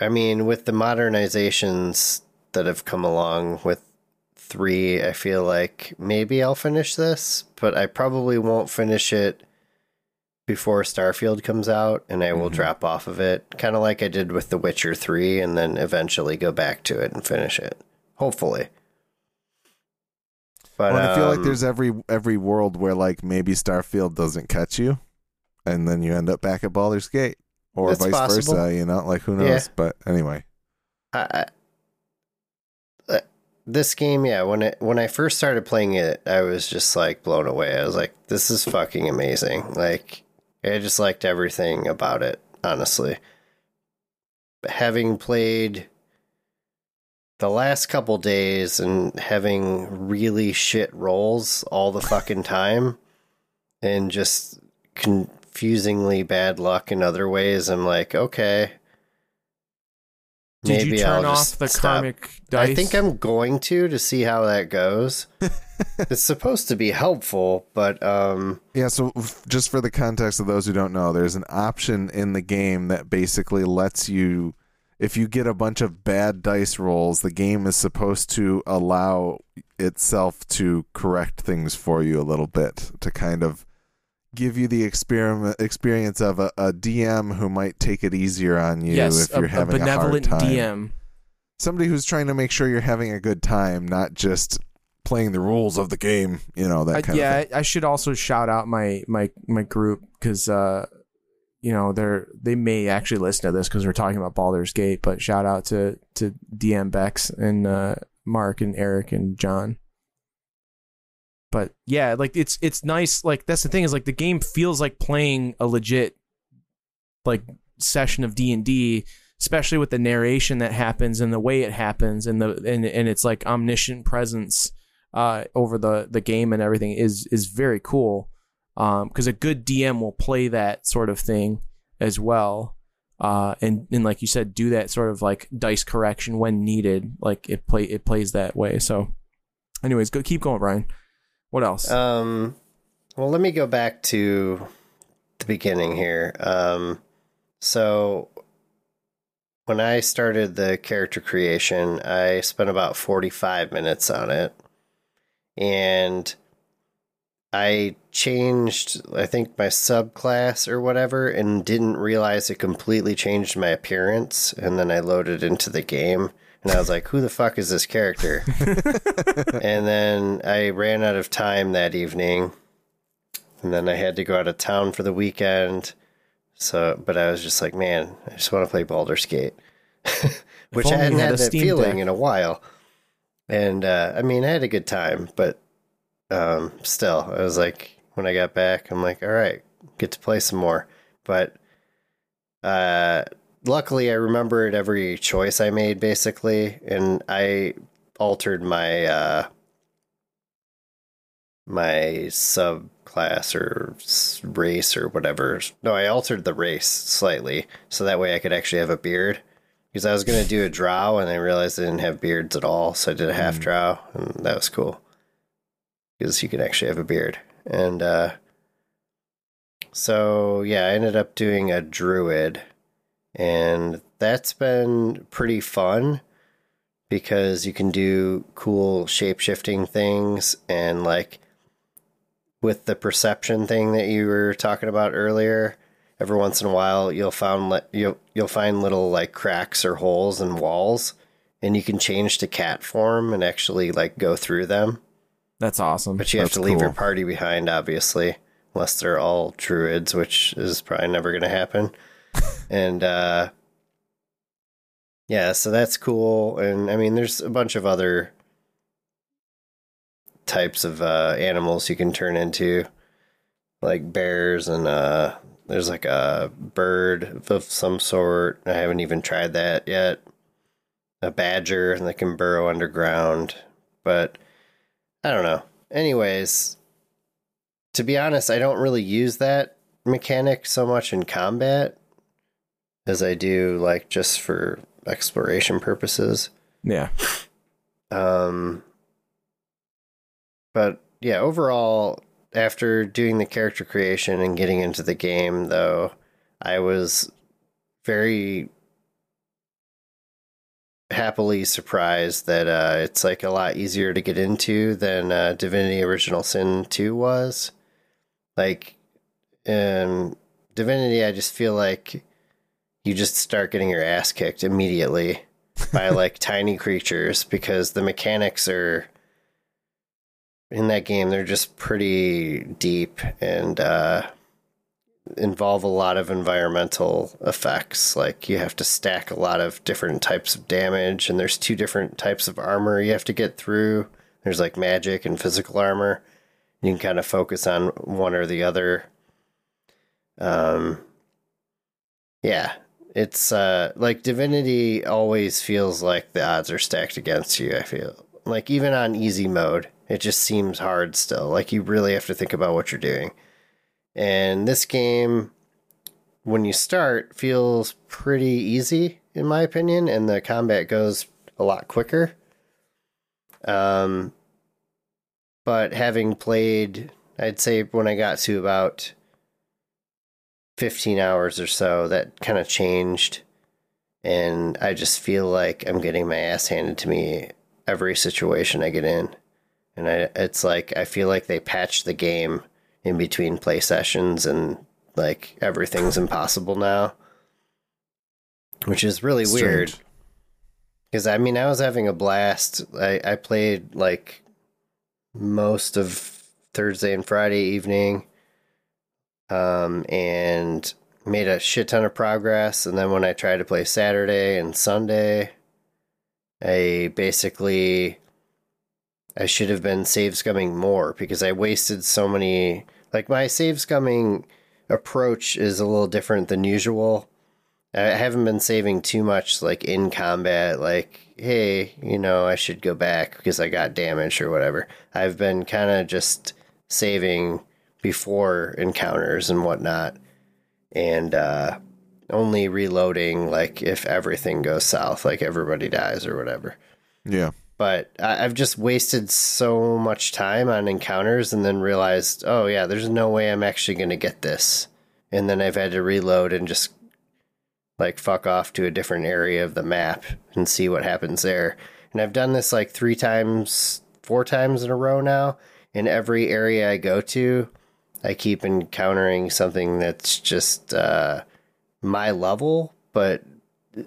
B: I mean, with the modernizations that have come along with three, I feel like maybe I'll finish this, but I probably won't finish it before Starfield comes out, and I will
C: Mhm.
B: drop off of it, kind of like I did with The Witcher 3, and then eventually go back to it and finish it. Hopefully. But
C: Well, I feel like
B: um,
C: there's every every world where like maybe Starfield doesn't catch you, and then you end up back at Baldur's Gate, or vice
B: possible.
C: versa. You know, like who knows?
B: Yeah.
C: But anyway,
B: I, I, uh, this game, yeah. When it when I first started playing it, I was just like blown away. I was like, "This is fucking amazing!" Like, I just liked everything about it. Honestly, but having played the last couple days and having really shit rolls all the fucking time, and just confusingly bad luck in other ways, I'm like, okay.
A: did you
B: Maybe
A: turn
B: I'll
A: off
B: just
A: the
B: stop.
A: karmic dice?
B: I think I'm going to to see how that goes. [LAUGHS] it's supposed to be helpful, but um
C: yeah. So just for the context of those who don't know, there's an option in the game that basically lets you, if you get a bunch of bad dice rolls, the game is supposed to allow itself to correct things for you a little bit to kind of give you the experiment experience of a, a DM who might take it easier on you
A: yes,
C: if you're
A: a, a
C: having a,
A: benevolent
C: hard time.
A: DM.
C: Somebody who's trying to make sure you're having a good time, not just playing the rules of the game. You know that
A: I,
C: kind
A: yeah,
C: of yeah.
A: I, I should also shout out my my my group because uh, you know they're they may actually listen to this because we're talking about Baldur's Gate. But shout out to to DM Bex and uh, Mark and Eric and John. But yeah, like it's it's nice. Like that's the thing is like the game feels like playing a legit like session of D and D, especially with the narration that happens and the way it happens and the and and it's like omniscient presence uh, over the the game and everything is is very cool. Because a good DM will play that sort of thing as well, uh, and and like you said, do that sort of like dice correction when needed. Like it play it plays that way. So, anyways, go keep going, Bryan. What else?
B: um well let me go back to the beginning here. Um so when I started the character creation, I spent about 45 minutes on it. And I changed, I think, my subclass or whatever, and didn't realize it completely changed my appearance. And then I loaded into the game, and I was like, who the fuck is this character? [LAUGHS] and then I ran out of time that evening. And then I had to go out of town for the weekend. So, but I was just like, man, I just want to play Baldur's Gate. [LAUGHS] Which I hadn't
A: had
B: had
A: a
B: that feeling
A: Deck.
B: in a while. And uh, I mean, I had a good time, but um, still, I was like, when I got back, I'm like, all right, get to play some more. But uh, luckily, I remembered every choice I made basically, and I altered my uh, my subclass or race or whatever. No, I altered the race slightly so that way I could actually have a beard. Because I was going to do a drow and I realized I didn't have beards at all, so I did a half drow, and that was cool. Because you can actually have a beard. and uh, so yeah, I ended up doing a druid, and that's been pretty fun because you can do cool shape shifting things and like with the perception thing that you were talking about earlier every once in a while you'll find li- you'll you'll find little like cracks or holes in walls and you can change to cat form and actually like go through them
A: That's awesome.
B: but you have
C: That's
B: to leave your party behind obviously unless they're all druids which is probably never going to happen. [LAUGHS] And uh yeah so that's cool. And i mean there's a bunch of other types of uh animals you can turn into like bears and uh there's like a bird of some sort. I haven't even tried that yet. A badger that can burrow underground. But i don't know anyways to be honest i don't really use that mechanic so much in combat as i do like just for exploration purposes
A: yeah.
B: um, but yeah, overall, after doing the character creation and getting into the game, though, I was very happily surprised that uh, it's like a lot easier to get into than uh, Divinity Original Sin 2 was. Like, in Divinity, I just feel like you just start getting your ass kicked immediately [LAUGHS] by like tiny creatures because the mechanics are in that game they're just pretty deep and uh involve a lot of environmental effects. Like you have to stack a lot of different types of damage and there's two different types of armor you have to get through. There's like magic and physical armor. You can kind of focus on one or the other. Um yeah it's uh like divinity always feels like the odds are stacked against you i feel. Like even on easy mode it just seems hard still. Like you really have to think about what you're doing and this game when you start feels pretty easy in my opinion and the combat goes a lot quicker. Um but having played i'd say when i got to about 15 hours or so that kind of changed. And i just feel like i'm getting my ass handed to me every situation i get in. And I, it's like i feel like they patched the game in between play sessions and like everything's impossible now which is really weird because i mean i was having a blast i, I played like most of thursday and friday evening um, and made a shit ton of progress. And then when I tried to play Saturday and Sunday, I basically I should have been save scumming more because I wasted so many. Like my save scumming approach is a little different than usual. I haven't been saving too much, like in combat. Like, hey, you know, I should go back because I got damaged or whatever. I've been kind of just saving before encounters and whatnot, and uh, only reloading like if everything goes south, like everybody dies or whatever.
C: Yeah.
B: But I've just wasted so much time on encounters and then realized, oh yeah, there's no way I'm actually going to get this. And then I've had to reload and just like fuck off to a different area of the map and see what happens there. And I've done this like three times, four times in a row now. In every area I go to, I keep encountering something that's just uh, my level, but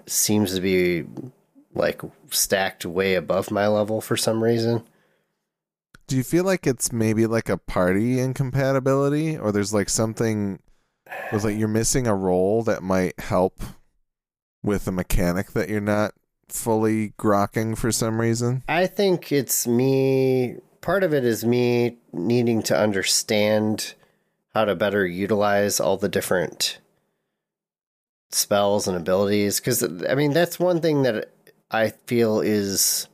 B: seems to be like stacked way above my level for some reason.
C: Do you feel like it's maybe like a party incompatibility, or there's like something with like you're missing a role that might help with a mechanic that you're not fully grokking for some reason?
B: I think it's me. Part of it is me needing to understand how to better utilize all the different spells and abilities. Because, I mean, that's one thing that I feel is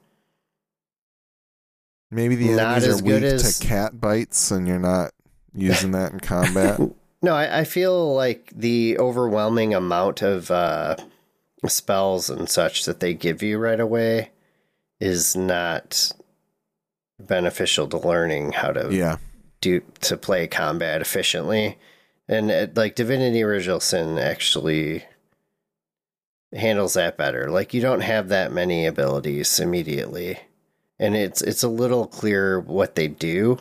C: Maybe the
B: Not
C: enemies are weak
B: as-
C: to cat bites, and you're not using that in combat. [LAUGHS]
B: No, I, I feel like the overwhelming amount of uh, spells and such that they give you right away is not beneficial to learning how to
C: yeah,
B: do to play combat efficiently. And uh, like Divinity Original Sin actually handles that better. Like you don't have that many abilities immediately. And it's it's a little clearer what they do.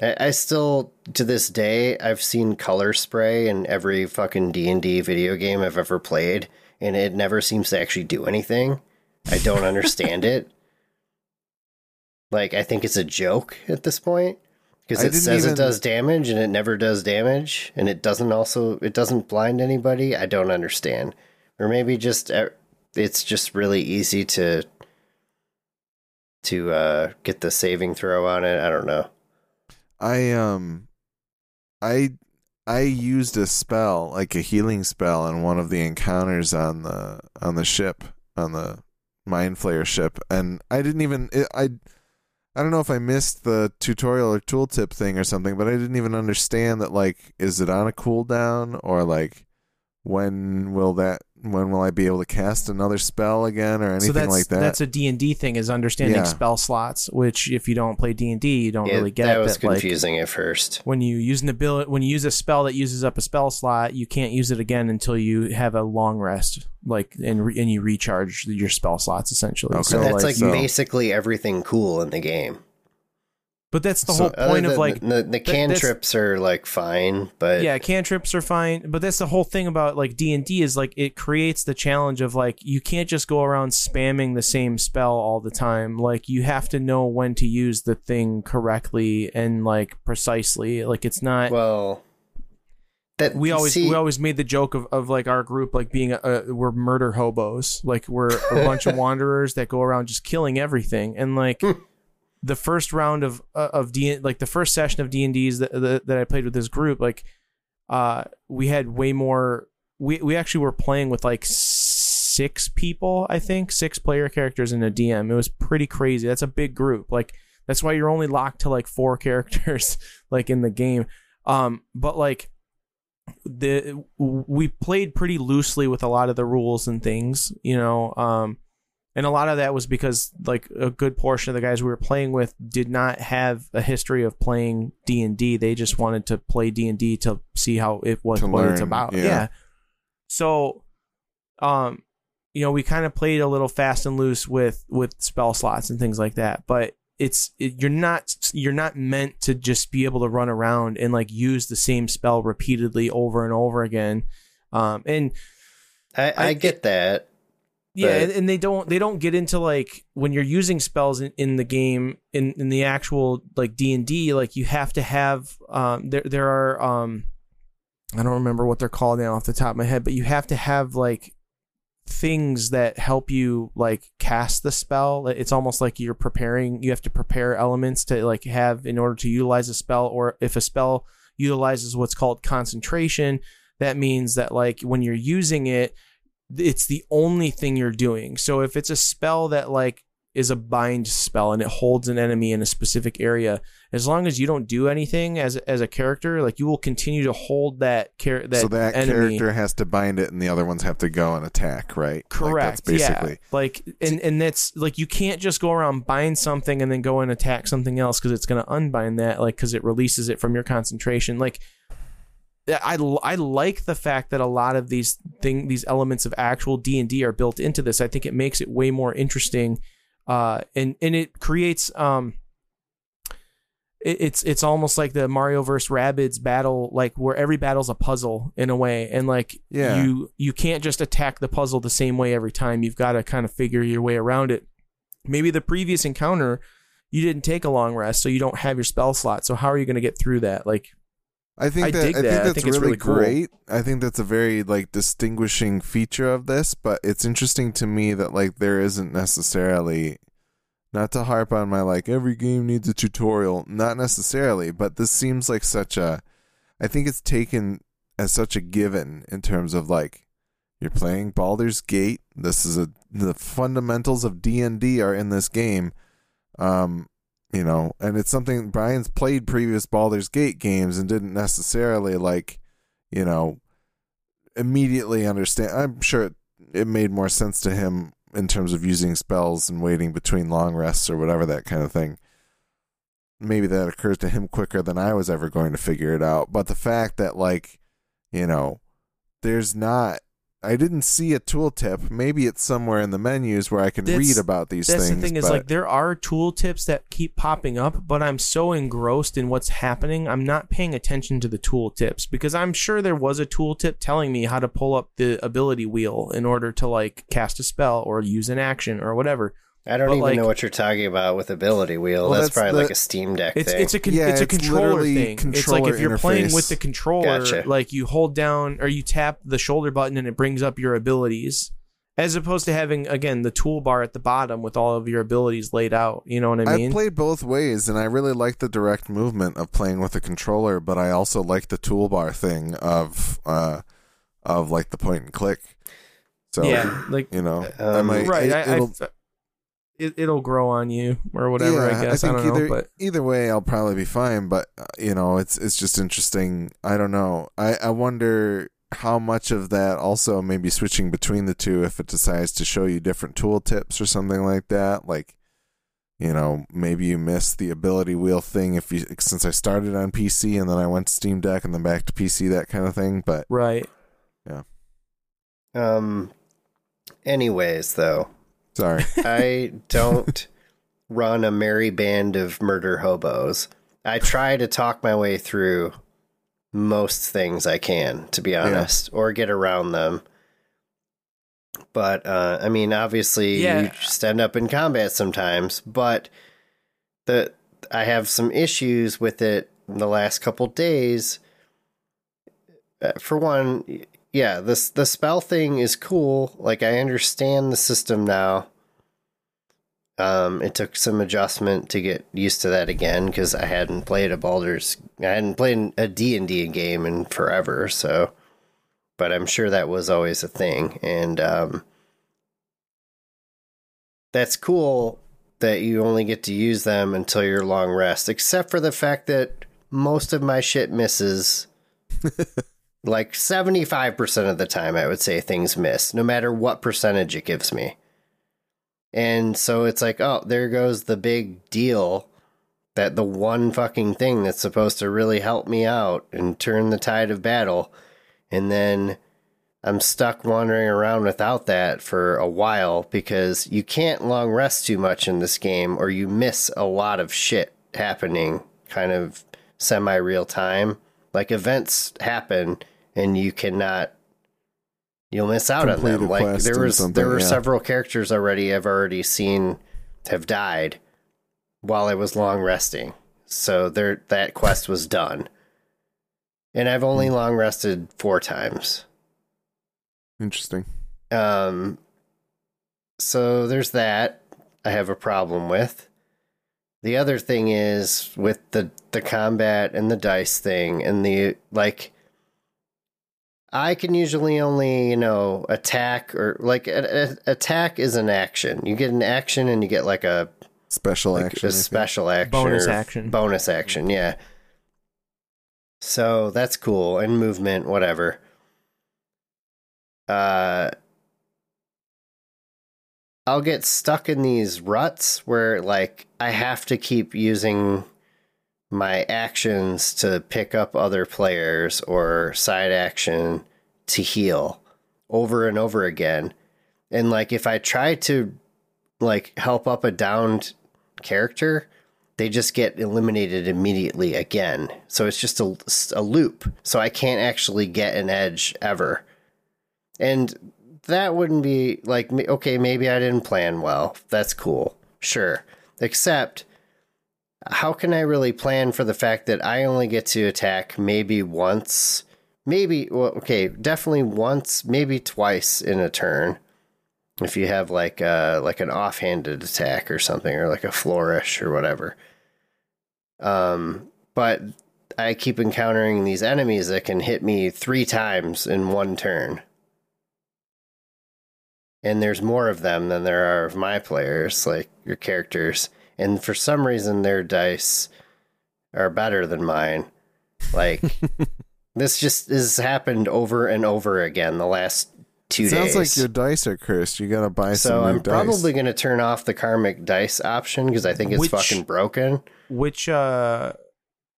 B: I, I still to this day I've seen color spray in every fucking D and D video game I've ever played, and it never seems to actually do anything. I don't understand [LAUGHS] it. Like I think it's a joke at this point because it says
C: even-
B: it does damage and it never does damage, and it doesn't also it doesn't blind anybody. I don't understand, or maybe just it's just really easy to to uh, get the saving throw on it. I don't know.
C: I um I I used a spell, like a healing spell in one of the encounters on the on the ship, on the mind flayer ship, and I didn't even it, I I don't know if I missed the tutorial or tooltip thing or something, but I didn't even understand that like is it on a cooldown or like when will that when will I be able to cast another spell again or anything
A: so that's
C: like that?
A: that's a D&D thing is understanding
C: Yeah.
A: spell slots, which if you don't play D&D, you don't
B: Yeah,
A: really get
B: that was
A: that, like,
B: confusing at first.
A: when you use an ability when you use a spell that uses up a spell slot you can't use it again until you have a long rest like and, re- and you recharge your spell slots essentially
C: Okay.
A: so
B: That's like,
C: so-
B: basically everything cool in the game.
A: But that's the
B: So
A: whole point of like
B: the, the cantrips are like fine, but
A: yeah cantrips are fine but that's the whole thing about like d&d is like it creates the challenge of like you can't just go around spamming the same spell all the time. Like you have to know when to use the thing correctly and like precisely. Like it's not
B: well, that
A: we always
B: see,
A: we always made the joke of, of like our group like being a, a we're murder hobos. Like we're a [LAUGHS] bunch of wanderers that go around just killing everything. And like
B: Hmm.
A: The first round of uh, of D like the first session of D and D's that, that I played with this group like uh we had way more we we actually were playing with like six people I think six player characters in a DM it was pretty crazy. That's a big group. Like that's why you're only locked to like four [LAUGHS] characters like in the game. Um but like the we played pretty loosely with a lot of the rules and things, you know. Um, and a lot of that was because like a good portion of the guys we were playing with did not have a history of playing D and D. They just wanted to play D and D to see how it was
C: To
A: what it's about.
C: yeah.
A: Yeah. So, um, you know, we kind of played a little fast and loose with with spell slots and things like that, but it's it, you're not you're not meant to just be able to run around and like use the same spell repeatedly over and over again um and
B: I, I,
A: I-
B: get that.
A: Yeah
B: But-
A: and, and they don't they don't get into like when you're using spells in, in the game in in the actual like d&d like you have to have um there there are um i don't remember what they're called now off the top of my head but you have to have like things that help you like cast the spell. It's almost like you're preparing you have to prepare elements to like have in order to utilize a spell or if a spell utilizes what's called concentration that means that like when you're using it it's the only thing you're doing so if it's a spell that like is a bind spell and it holds an enemy in a specific area as long as you don't do anything as as a character like you will continue to hold that char- that
C: so that
A: enemy
C: character has to bind it, and the other ones have to go and attack, right?
A: Correct.
C: Like, that's basically.
A: Yeah. Like, and and that's like you can't just go around bind something and then go and attack something else because it's going to unbind that, like because it releases it from your concentration. Like, I I like the fact that a lot of these thing these elements of actual D and D are built into this. I think it makes it way more interesting, uh, and and it creates um. it- It's it's almost like the Mario vs. Rabbids battle, like where every battle's a puzzle in a way, and like
C: Yeah.
A: you you can't just attack the puzzle the same way every time. You've got to kind of figure your way around it. Maybe the previous encounter you didn't take a long rest, so you don't have your spell slot. So how are you going to get through that? Like,
C: I think
A: I
C: that I think
A: that. I
C: that's
A: think
C: really,
A: really cool.
C: great. I think that's a very like distinguishing feature of this, but it's interesting to me that like there isn't necessarily not to harp on my like every game needs a tutorial, not necessarily, but this seems like such a I think it's taken as such a given in terms of like you're playing Baldur's Gate. This is a the fundamentals of D&D are in this game. Um you know, and it's something Bryan's played previous Baldur's Gate games and didn't necessarily like, you know, immediately understand. I'm sure it, it made more sense to him in terms of using spells and waiting between long rests or whatever that kind of thing. maybe that occurs to him quicker than I was ever going to figure it out. But the fact that like, you know, there's not I didn't see a tooltip. Maybe it's somewhere in the menus where I can
A: That's-
C: read about these
A: That's
C: things.
A: the thing is like there are tooltips that keep popping up, but I'm so engrossed in what's happening, I'm not paying attention to the tooltips because I'm sure there was a tooltip telling me how to pull up the ability wheel in order to like cast a spell or use an action or whatever.
B: I don't
A: But,
B: even
A: like-
B: know what you're talking about with ability wheel.
C: Well,
B: that's,
C: that's
B: probably
C: the-
B: like a Steam Deck
A: It's
B: thing.
A: it's a con-
C: Yeah,
A: it's a
C: it's
A: controller
C: literally
A: thing. it's like if you're playing with the controller,
B: Gotcha.
A: like you hold down or you tap the shoulder button and it brings up your abilities, as opposed to having again the toolbar at the bottom with all of your abilities laid out. You know what I mean?
C: I've played both ways, and I really like the direct movement of playing with a controller, but I also like the toolbar thing of uh of like the point and click. So
A: yeah, like
C: you know, I
B: Um,
C: might-
A: right.
C: it- it'll-
A: I, it, it'll grow on you or whatever. Yeah, I guess I,
C: think
A: don't know,
C: either
A: but
C: either way, I'll probably be fine. But uh, you know, it's it's just interesting. I don't know. I I wonder how much of that also maybe switching between the two if it decides to show you different tool tips or something like that. Like, you know, maybe you miss the ability wheel thing if you since I started on PC and then I went to Steam Deck and then back to PC, that kind of thing. But
A: right.
B: Yeah um. Anyways, though,
C: sorry,
B: I don't run a merry band of murder hobos. I try to talk my way through most things I can, to be honest, or get around them. But uh, I mean, obviously,
A: Yeah.
B: you just end up in combat sometimes. But the I have some issues with it in the last couple days. Uh, for one, y- yeah, this the spell thing is cool. Like I understand the system now. Um, it took some adjustment to get used to that again because I hadn't played a Baldur's, I hadn't played a D and D game in forever. So, but I'm sure that was always a thing, and um, that's cool that you only get to use them until your long rest. Except for the fact that most of my shit misses. [LAUGHS] like 75% of the time, I would say things miss, no matter what percentage it gives me. And so it's like, oh, there goes the big deal that the one fucking thing that's supposed to really help me out and turn the tide of battle. And then I'm stuck wandering around without that for a while because you can't long rest too much in this game or you miss a lot of shit happening kind of semi real time. Like events happen and you cannot you'll miss out on them. Like there was there were
C: yeah.
B: several characters already I've already seen have died while I was long resting. So there that quest was done. And I've only
C: Hmm.
B: long rested four times.
C: interesting.
B: Um, so there's that I have a problem with. The other thing is with the the combat and the dice thing and the like. I can usually only you know attack or like a, a- attack is an action. You get an action and you get like a
C: Special
B: like
C: action. I
B: a
C: think.
B: special action,
A: Bonus action.
B: bonus action. Yeah. So that's cool and movement, whatever. Uh, I'll get stuck in these ruts where like I have to keep using my actions to pick up other players or side action to heal over and over again. And like if I try to like help up a downed character, they just get eliminated immediately again. So it's just a, a loop. So I can't actually get an edge ever. And that wouldn't be like, okay, maybe I didn't plan well. That's cool. Sure. Except, how can I really plan for the fact that I only get to attack maybe once? Maybe, well, okay, definitely once, maybe twice in a turn? If you have like uh like an offhanded attack or something or like a flourish or whatever. Um but i keep encountering these enemies that can hit me three times in one turn. And there's more of them than there are of my players like your characters and for some reason their dice are better than mine like [LAUGHS] this just has happened over and over again the last two
C: Sounds
B: days.
C: like your dice are cursed. You gotta buy
B: so
C: some new
B: I'm
C: dice.
B: probably going to turn off the karmic dice option because I think it's
A: Which-
B: fucking broken.
A: Which are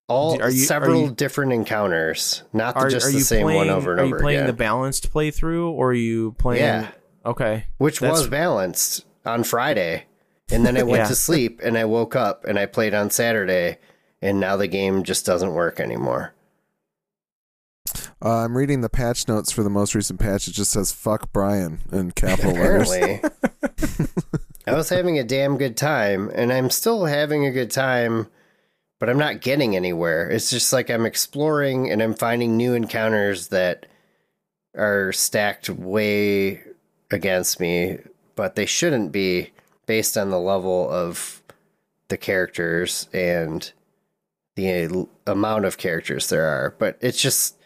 B: All
A: Are you- are
B: several
A: you-
B: different encounters, not
A: are,
B: just
A: are
B: the
A: you
B: same
A: playing?
B: one over and over.
A: are
B: over
A: you playing
B: again.
A: the balanced playthrough, or are you playing?
B: Yeah.
A: Okay.
B: which
A: That's-
B: was balanced on Friday, and then I went
A: Yeah.
B: to sleep and I woke up and I played on Saturday, and now the game just doesn't work anymore.
C: Uh, I'm reading the patch notes for the most recent patch. It just says "fuck Bryan" in capital letters.
B: Apparently, [LAUGHS] I was having a damn good time, and I'm still having a good time, but I'm not getting anywhere. It's just like I'm exploring and I'm finding new encounters that are stacked way against me, but they shouldn't be based on the level of the characters and the amount of characters there are. But it's just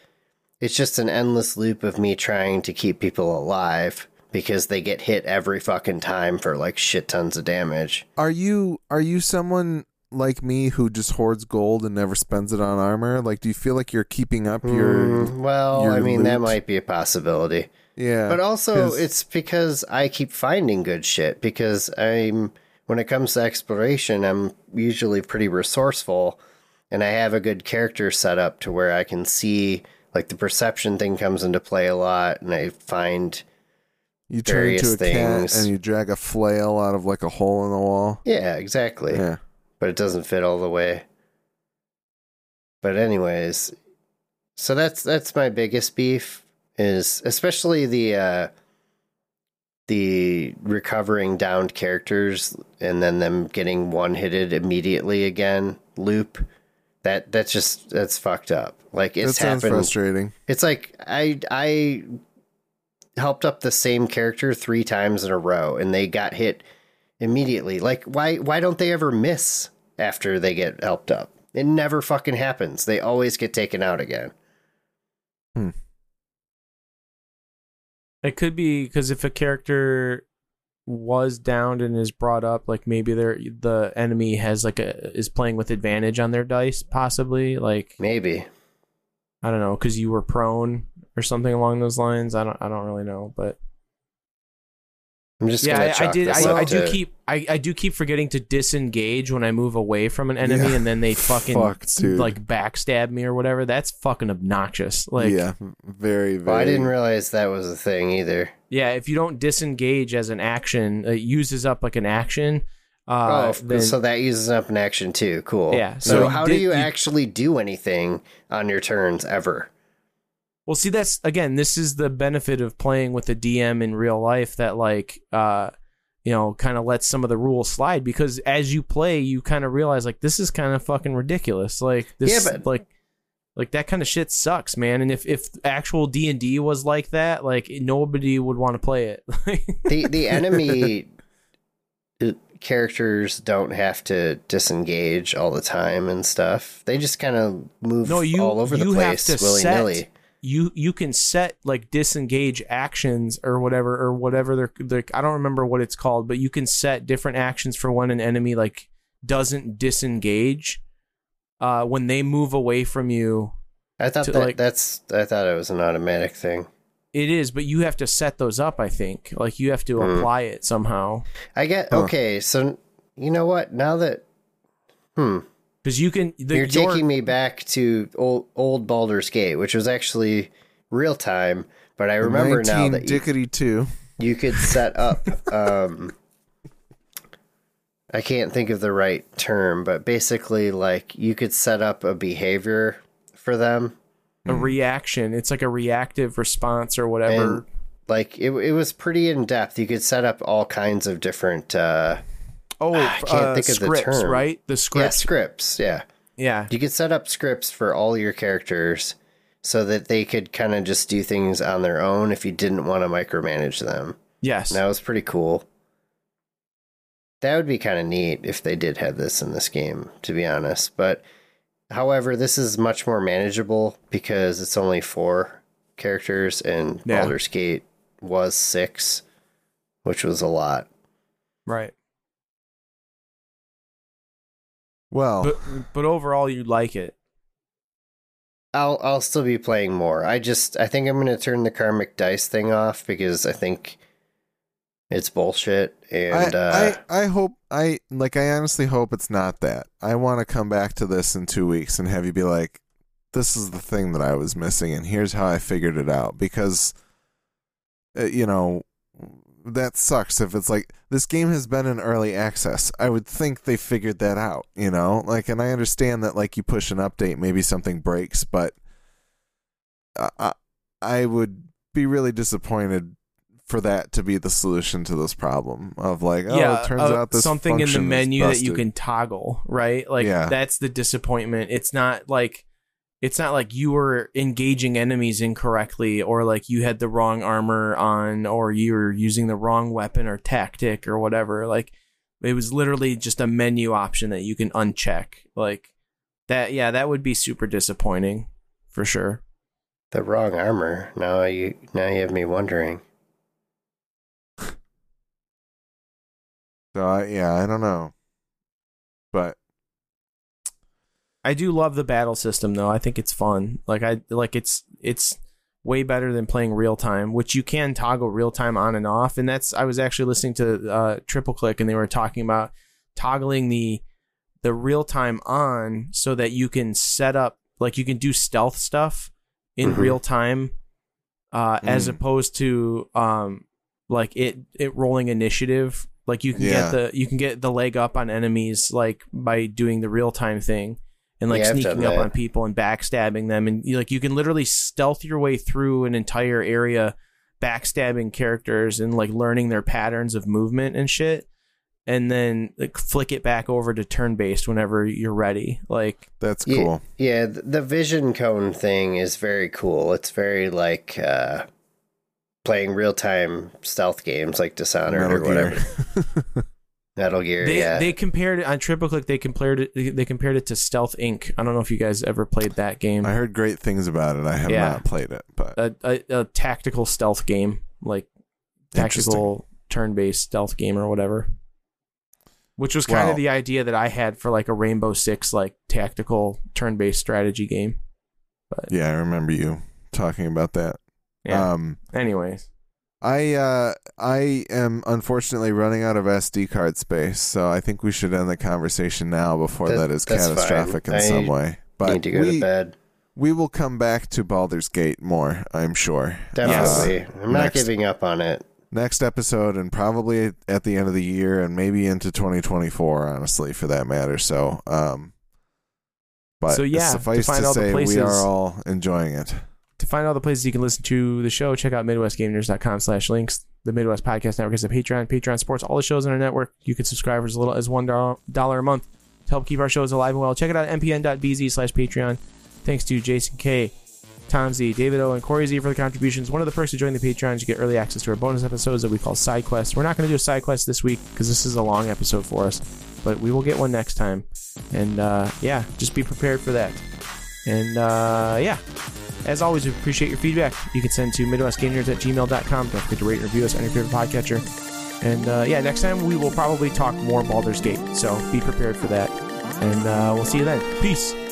B: it's just an endless loop of me trying to keep people alive because they get hit every fucking time for like shit tons of damage.
C: Are you are you someone like me who just hoards gold and never spends it on armor? Like, do you feel like you're keeping up your?
B: Mm, well,
C: your
B: I mean that might be a possibility.
C: Yeah,
B: But also
C: 'cause-
B: it's because I keep finding good shit because I'm when it comes to exploration, I'm usually pretty resourceful and I have a good character set up to where I can see like the perception thing comes into play a lot and I find
C: you turn into a cat and you drag a flail out of like a hole in the wall.
B: yeah, exactly.
C: Yeah,
B: but it doesn't fit all the way. But anyways, so that's that's my biggest beef is especially the uh the recovering downed characters and then them getting one hitted immediately again loop. That that's just that's fucked up. Like it's
C: sounds
B: happened.
C: frustrating.
B: It's like I I helped up the same character three times in a row and they got hit immediately. Like why why don't they ever miss after they get helped up? It never fucking happens. They always get taken out again.
A: It could be because if a character was downed and is brought up, like maybe they're the enemy has like a is playing with advantage on their dice, possibly. Like
B: Maybe.
A: I don't know, because you were prone or something along those lines. I don't I don't really know, but
B: I'm just
A: yeah,
B: gonna
A: I, I did. I, I do keep. I, I do keep forgetting to disengage when I move away from an enemy,
C: Yeah.
A: and then they fucking
C: Fuck,
A: like backstab me or whatever. That's fucking obnoxious. Like,
C: yeah, very very.
B: Well, I didn't realize that was a thing either.
A: yeah, if you don't disengage as an action, it uses up like an action.
B: oh,
A: Uh,
B: f-
A: then,
B: so that uses up an action too. Cool.
A: Yeah,
B: So,
A: so
B: how
A: did-
B: do you
A: you-
B: actually do anything on your turns ever?
A: Well, see, that's again, this is the benefit of playing with a DM in real life that, like, uh, you know, kind of lets some of the rules slide because as you play, you kind of realize like this is kind of fucking ridiculous. Like this,
B: Yeah, but-
A: like, like that kind of shit sucks, man. And if if actual D and D was like that, like nobody would want to play it. [LAUGHS]
B: the the enemy characters don't have to disengage all the time and stuff. They just kind of move
A: no, you
B: all over the
A: you
B: place
A: have to
B: willy nilly.
A: Set. You you can set like disengage actions or whatever or whatever they're, they're I don't remember what it's called, but you can set different actions for when an enemy like doesn't disengage. Uh, when they move away from you,
B: I thought
A: to,
B: that
A: like-
B: that's I thought it was an automatic thing.
A: it is, but you have to set those up. I think like you have to
B: Hmm.
A: apply it somehow
B: I get
C: Huh.
B: okay. So you know what? Now that hmm,
A: because you can. The,
B: you're
A: your-
B: taking me back to old old Baldur's Gate, which was actually real time. But I remember now that you,
C: Dickety two.
B: you could set up [LAUGHS] um I can't think of the right term, but basically like you could set up a behavior for them.
A: a reaction. It's like a reactive response or whatever.
B: And like it it was pretty in depth. You could set up all kinds of different uh
A: oh,
B: I can't
A: uh,
B: think of the
A: scripts,
B: term.
A: right? The scripts.
B: yeah,
A: scripts.
B: scripts, yeah.
A: yeah.
B: You could set up scripts for all your characters so that they could kind of just do things on their own if you didn't want to micromanage them.
A: Yes.
B: And that was pretty cool. That would be kind of neat if they did have this in this game, to be honest. But however, this is much more manageable because it's only four characters and
A: Yeah.
B: Baldur's Gate was six, which was a lot.
A: Right.
C: Well,
A: But but overall, you like it.
B: I'll I'll still be playing more. I just I think I'm gonna turn the karmic dice thing off because I think it's bullshit. And
C: I,
B: uh,
C: I I hope I like I honestly hope it's not that. I want to come back to this in 2 weeks and have you be like this is the thing that I was missing and here's how I figured it out because uh, you know that sucks if it's like this game has been in early access. I would think they figured that out, you know? Like and I understand that like you push an update maybe something breaks, but I I, would be really disappointed for that to be the solution to this problem of like oh
A: yeah,
C: it turns
A: uh,
C: out this
A: something in the menu that you can toggle, right? Like
C: Yeah.
A: that's the disappointment. It's not like it's not like you were engaging enemies incorrectly or like you had the wrong armor on or you were using the wrong weapon or tactic or whatever. Like it was literally just a menu option that you can uncheck. Like that yeah, that would be super disappointing for sure.
B: the wrong armor. Now you now you have me wondering. [LAUGHS]
C: so I, yeah I don't know but
A: I do love the battle system though. I think it's fun. Like I like it's it's way better than playing real time, which you can toggle real time on and off. And that's I was actually listening to uh, Triple Click and they were talking about toggling the the real time on so that you can set up like you can do stealth stuff in
B: Mhm.
A: real time uh, as
C: Mm.
A: opposed to um like it it rolling initiative like you can
C: Yeah.
A: get the you can get the leg up on enemies like by doing the real time thing and like
B: Yeah,
A: sneaking up on people and backstabbing them. And you, like you can literally stealth your way through an entire area backstabbing characters and like learning their patterns of movement and shit and then like flick it back over to turn based whenever you're ready. Like
C: that's cool.
B: Yeah, th- the vision cone thing is very cool. It's very like uh, playing real time stealth games like Dishonored or whatever. [LAUGHS]
C: Gear.
B: Metal Gear,
A: they
B: yeah.
A: they compared it on triple click they compared it they compared it to stealth inc i don't know if you guys ever played that game
C: I heard great things about it I have
A: Yeah.
C: not played it but
A: a, a, a tactical stealth game, like tactical turn-based stealth game or whatever. Which was kind
C: Wow.
A: of the idea that I had for like a Rainbow Six like tactical turn-based strategy game.
C: yeah I remember you talking about that
A: Yeah.
C: um
A: Anyways,
C: I uh I am unfortunately running out of SD card space, so I think we should end the conversation now before
B: That-
C: that is catastrophic
B: fine.
C: in
B: I
C: some way. But
B: Need to go
C: we,
B: to bed.
C: we will come back to Baldur's Gate more, I'm sure.
B: Definitely. I'm not
C: next-
B: giving up on it.
C: Next episode and probably at the end of the year and maybe into 2024, honestly, for that matter. So, um but
A: So, yeah,
C: suffice
A: find
C: to say, we are all enjoying it.
A: To find all the places you can listen to the show, check out MidwestGameNerds.com slash links. The Midwest Podcast Network is a Patreon. Patreon supports all the shows in our network. You can subscribe for as little as $1 a month to help keep our shows alive and well. Check it out at mpn.bz slash Patreon. Thanks to Jason K, Tom Z, David O, and Corey Z for the contributions. One of the perks to join the Patreon is you get early access to our bonus episodes that we call side quests. We're not going to do a side quest this week because this is a long episode for us, but we will get one next time. And uh, yeah, just be prepared for that. And uh, yeah, as always, we appreciate your feedback. You can send to MidwestGameNerds at gmail.com. Don't forget to rate and review us on your favorite podcatcher. And uh, yeah, next time we will probably talk more Baldur's Gate. So be prepared for that. And uh, we'll see you then. Peace.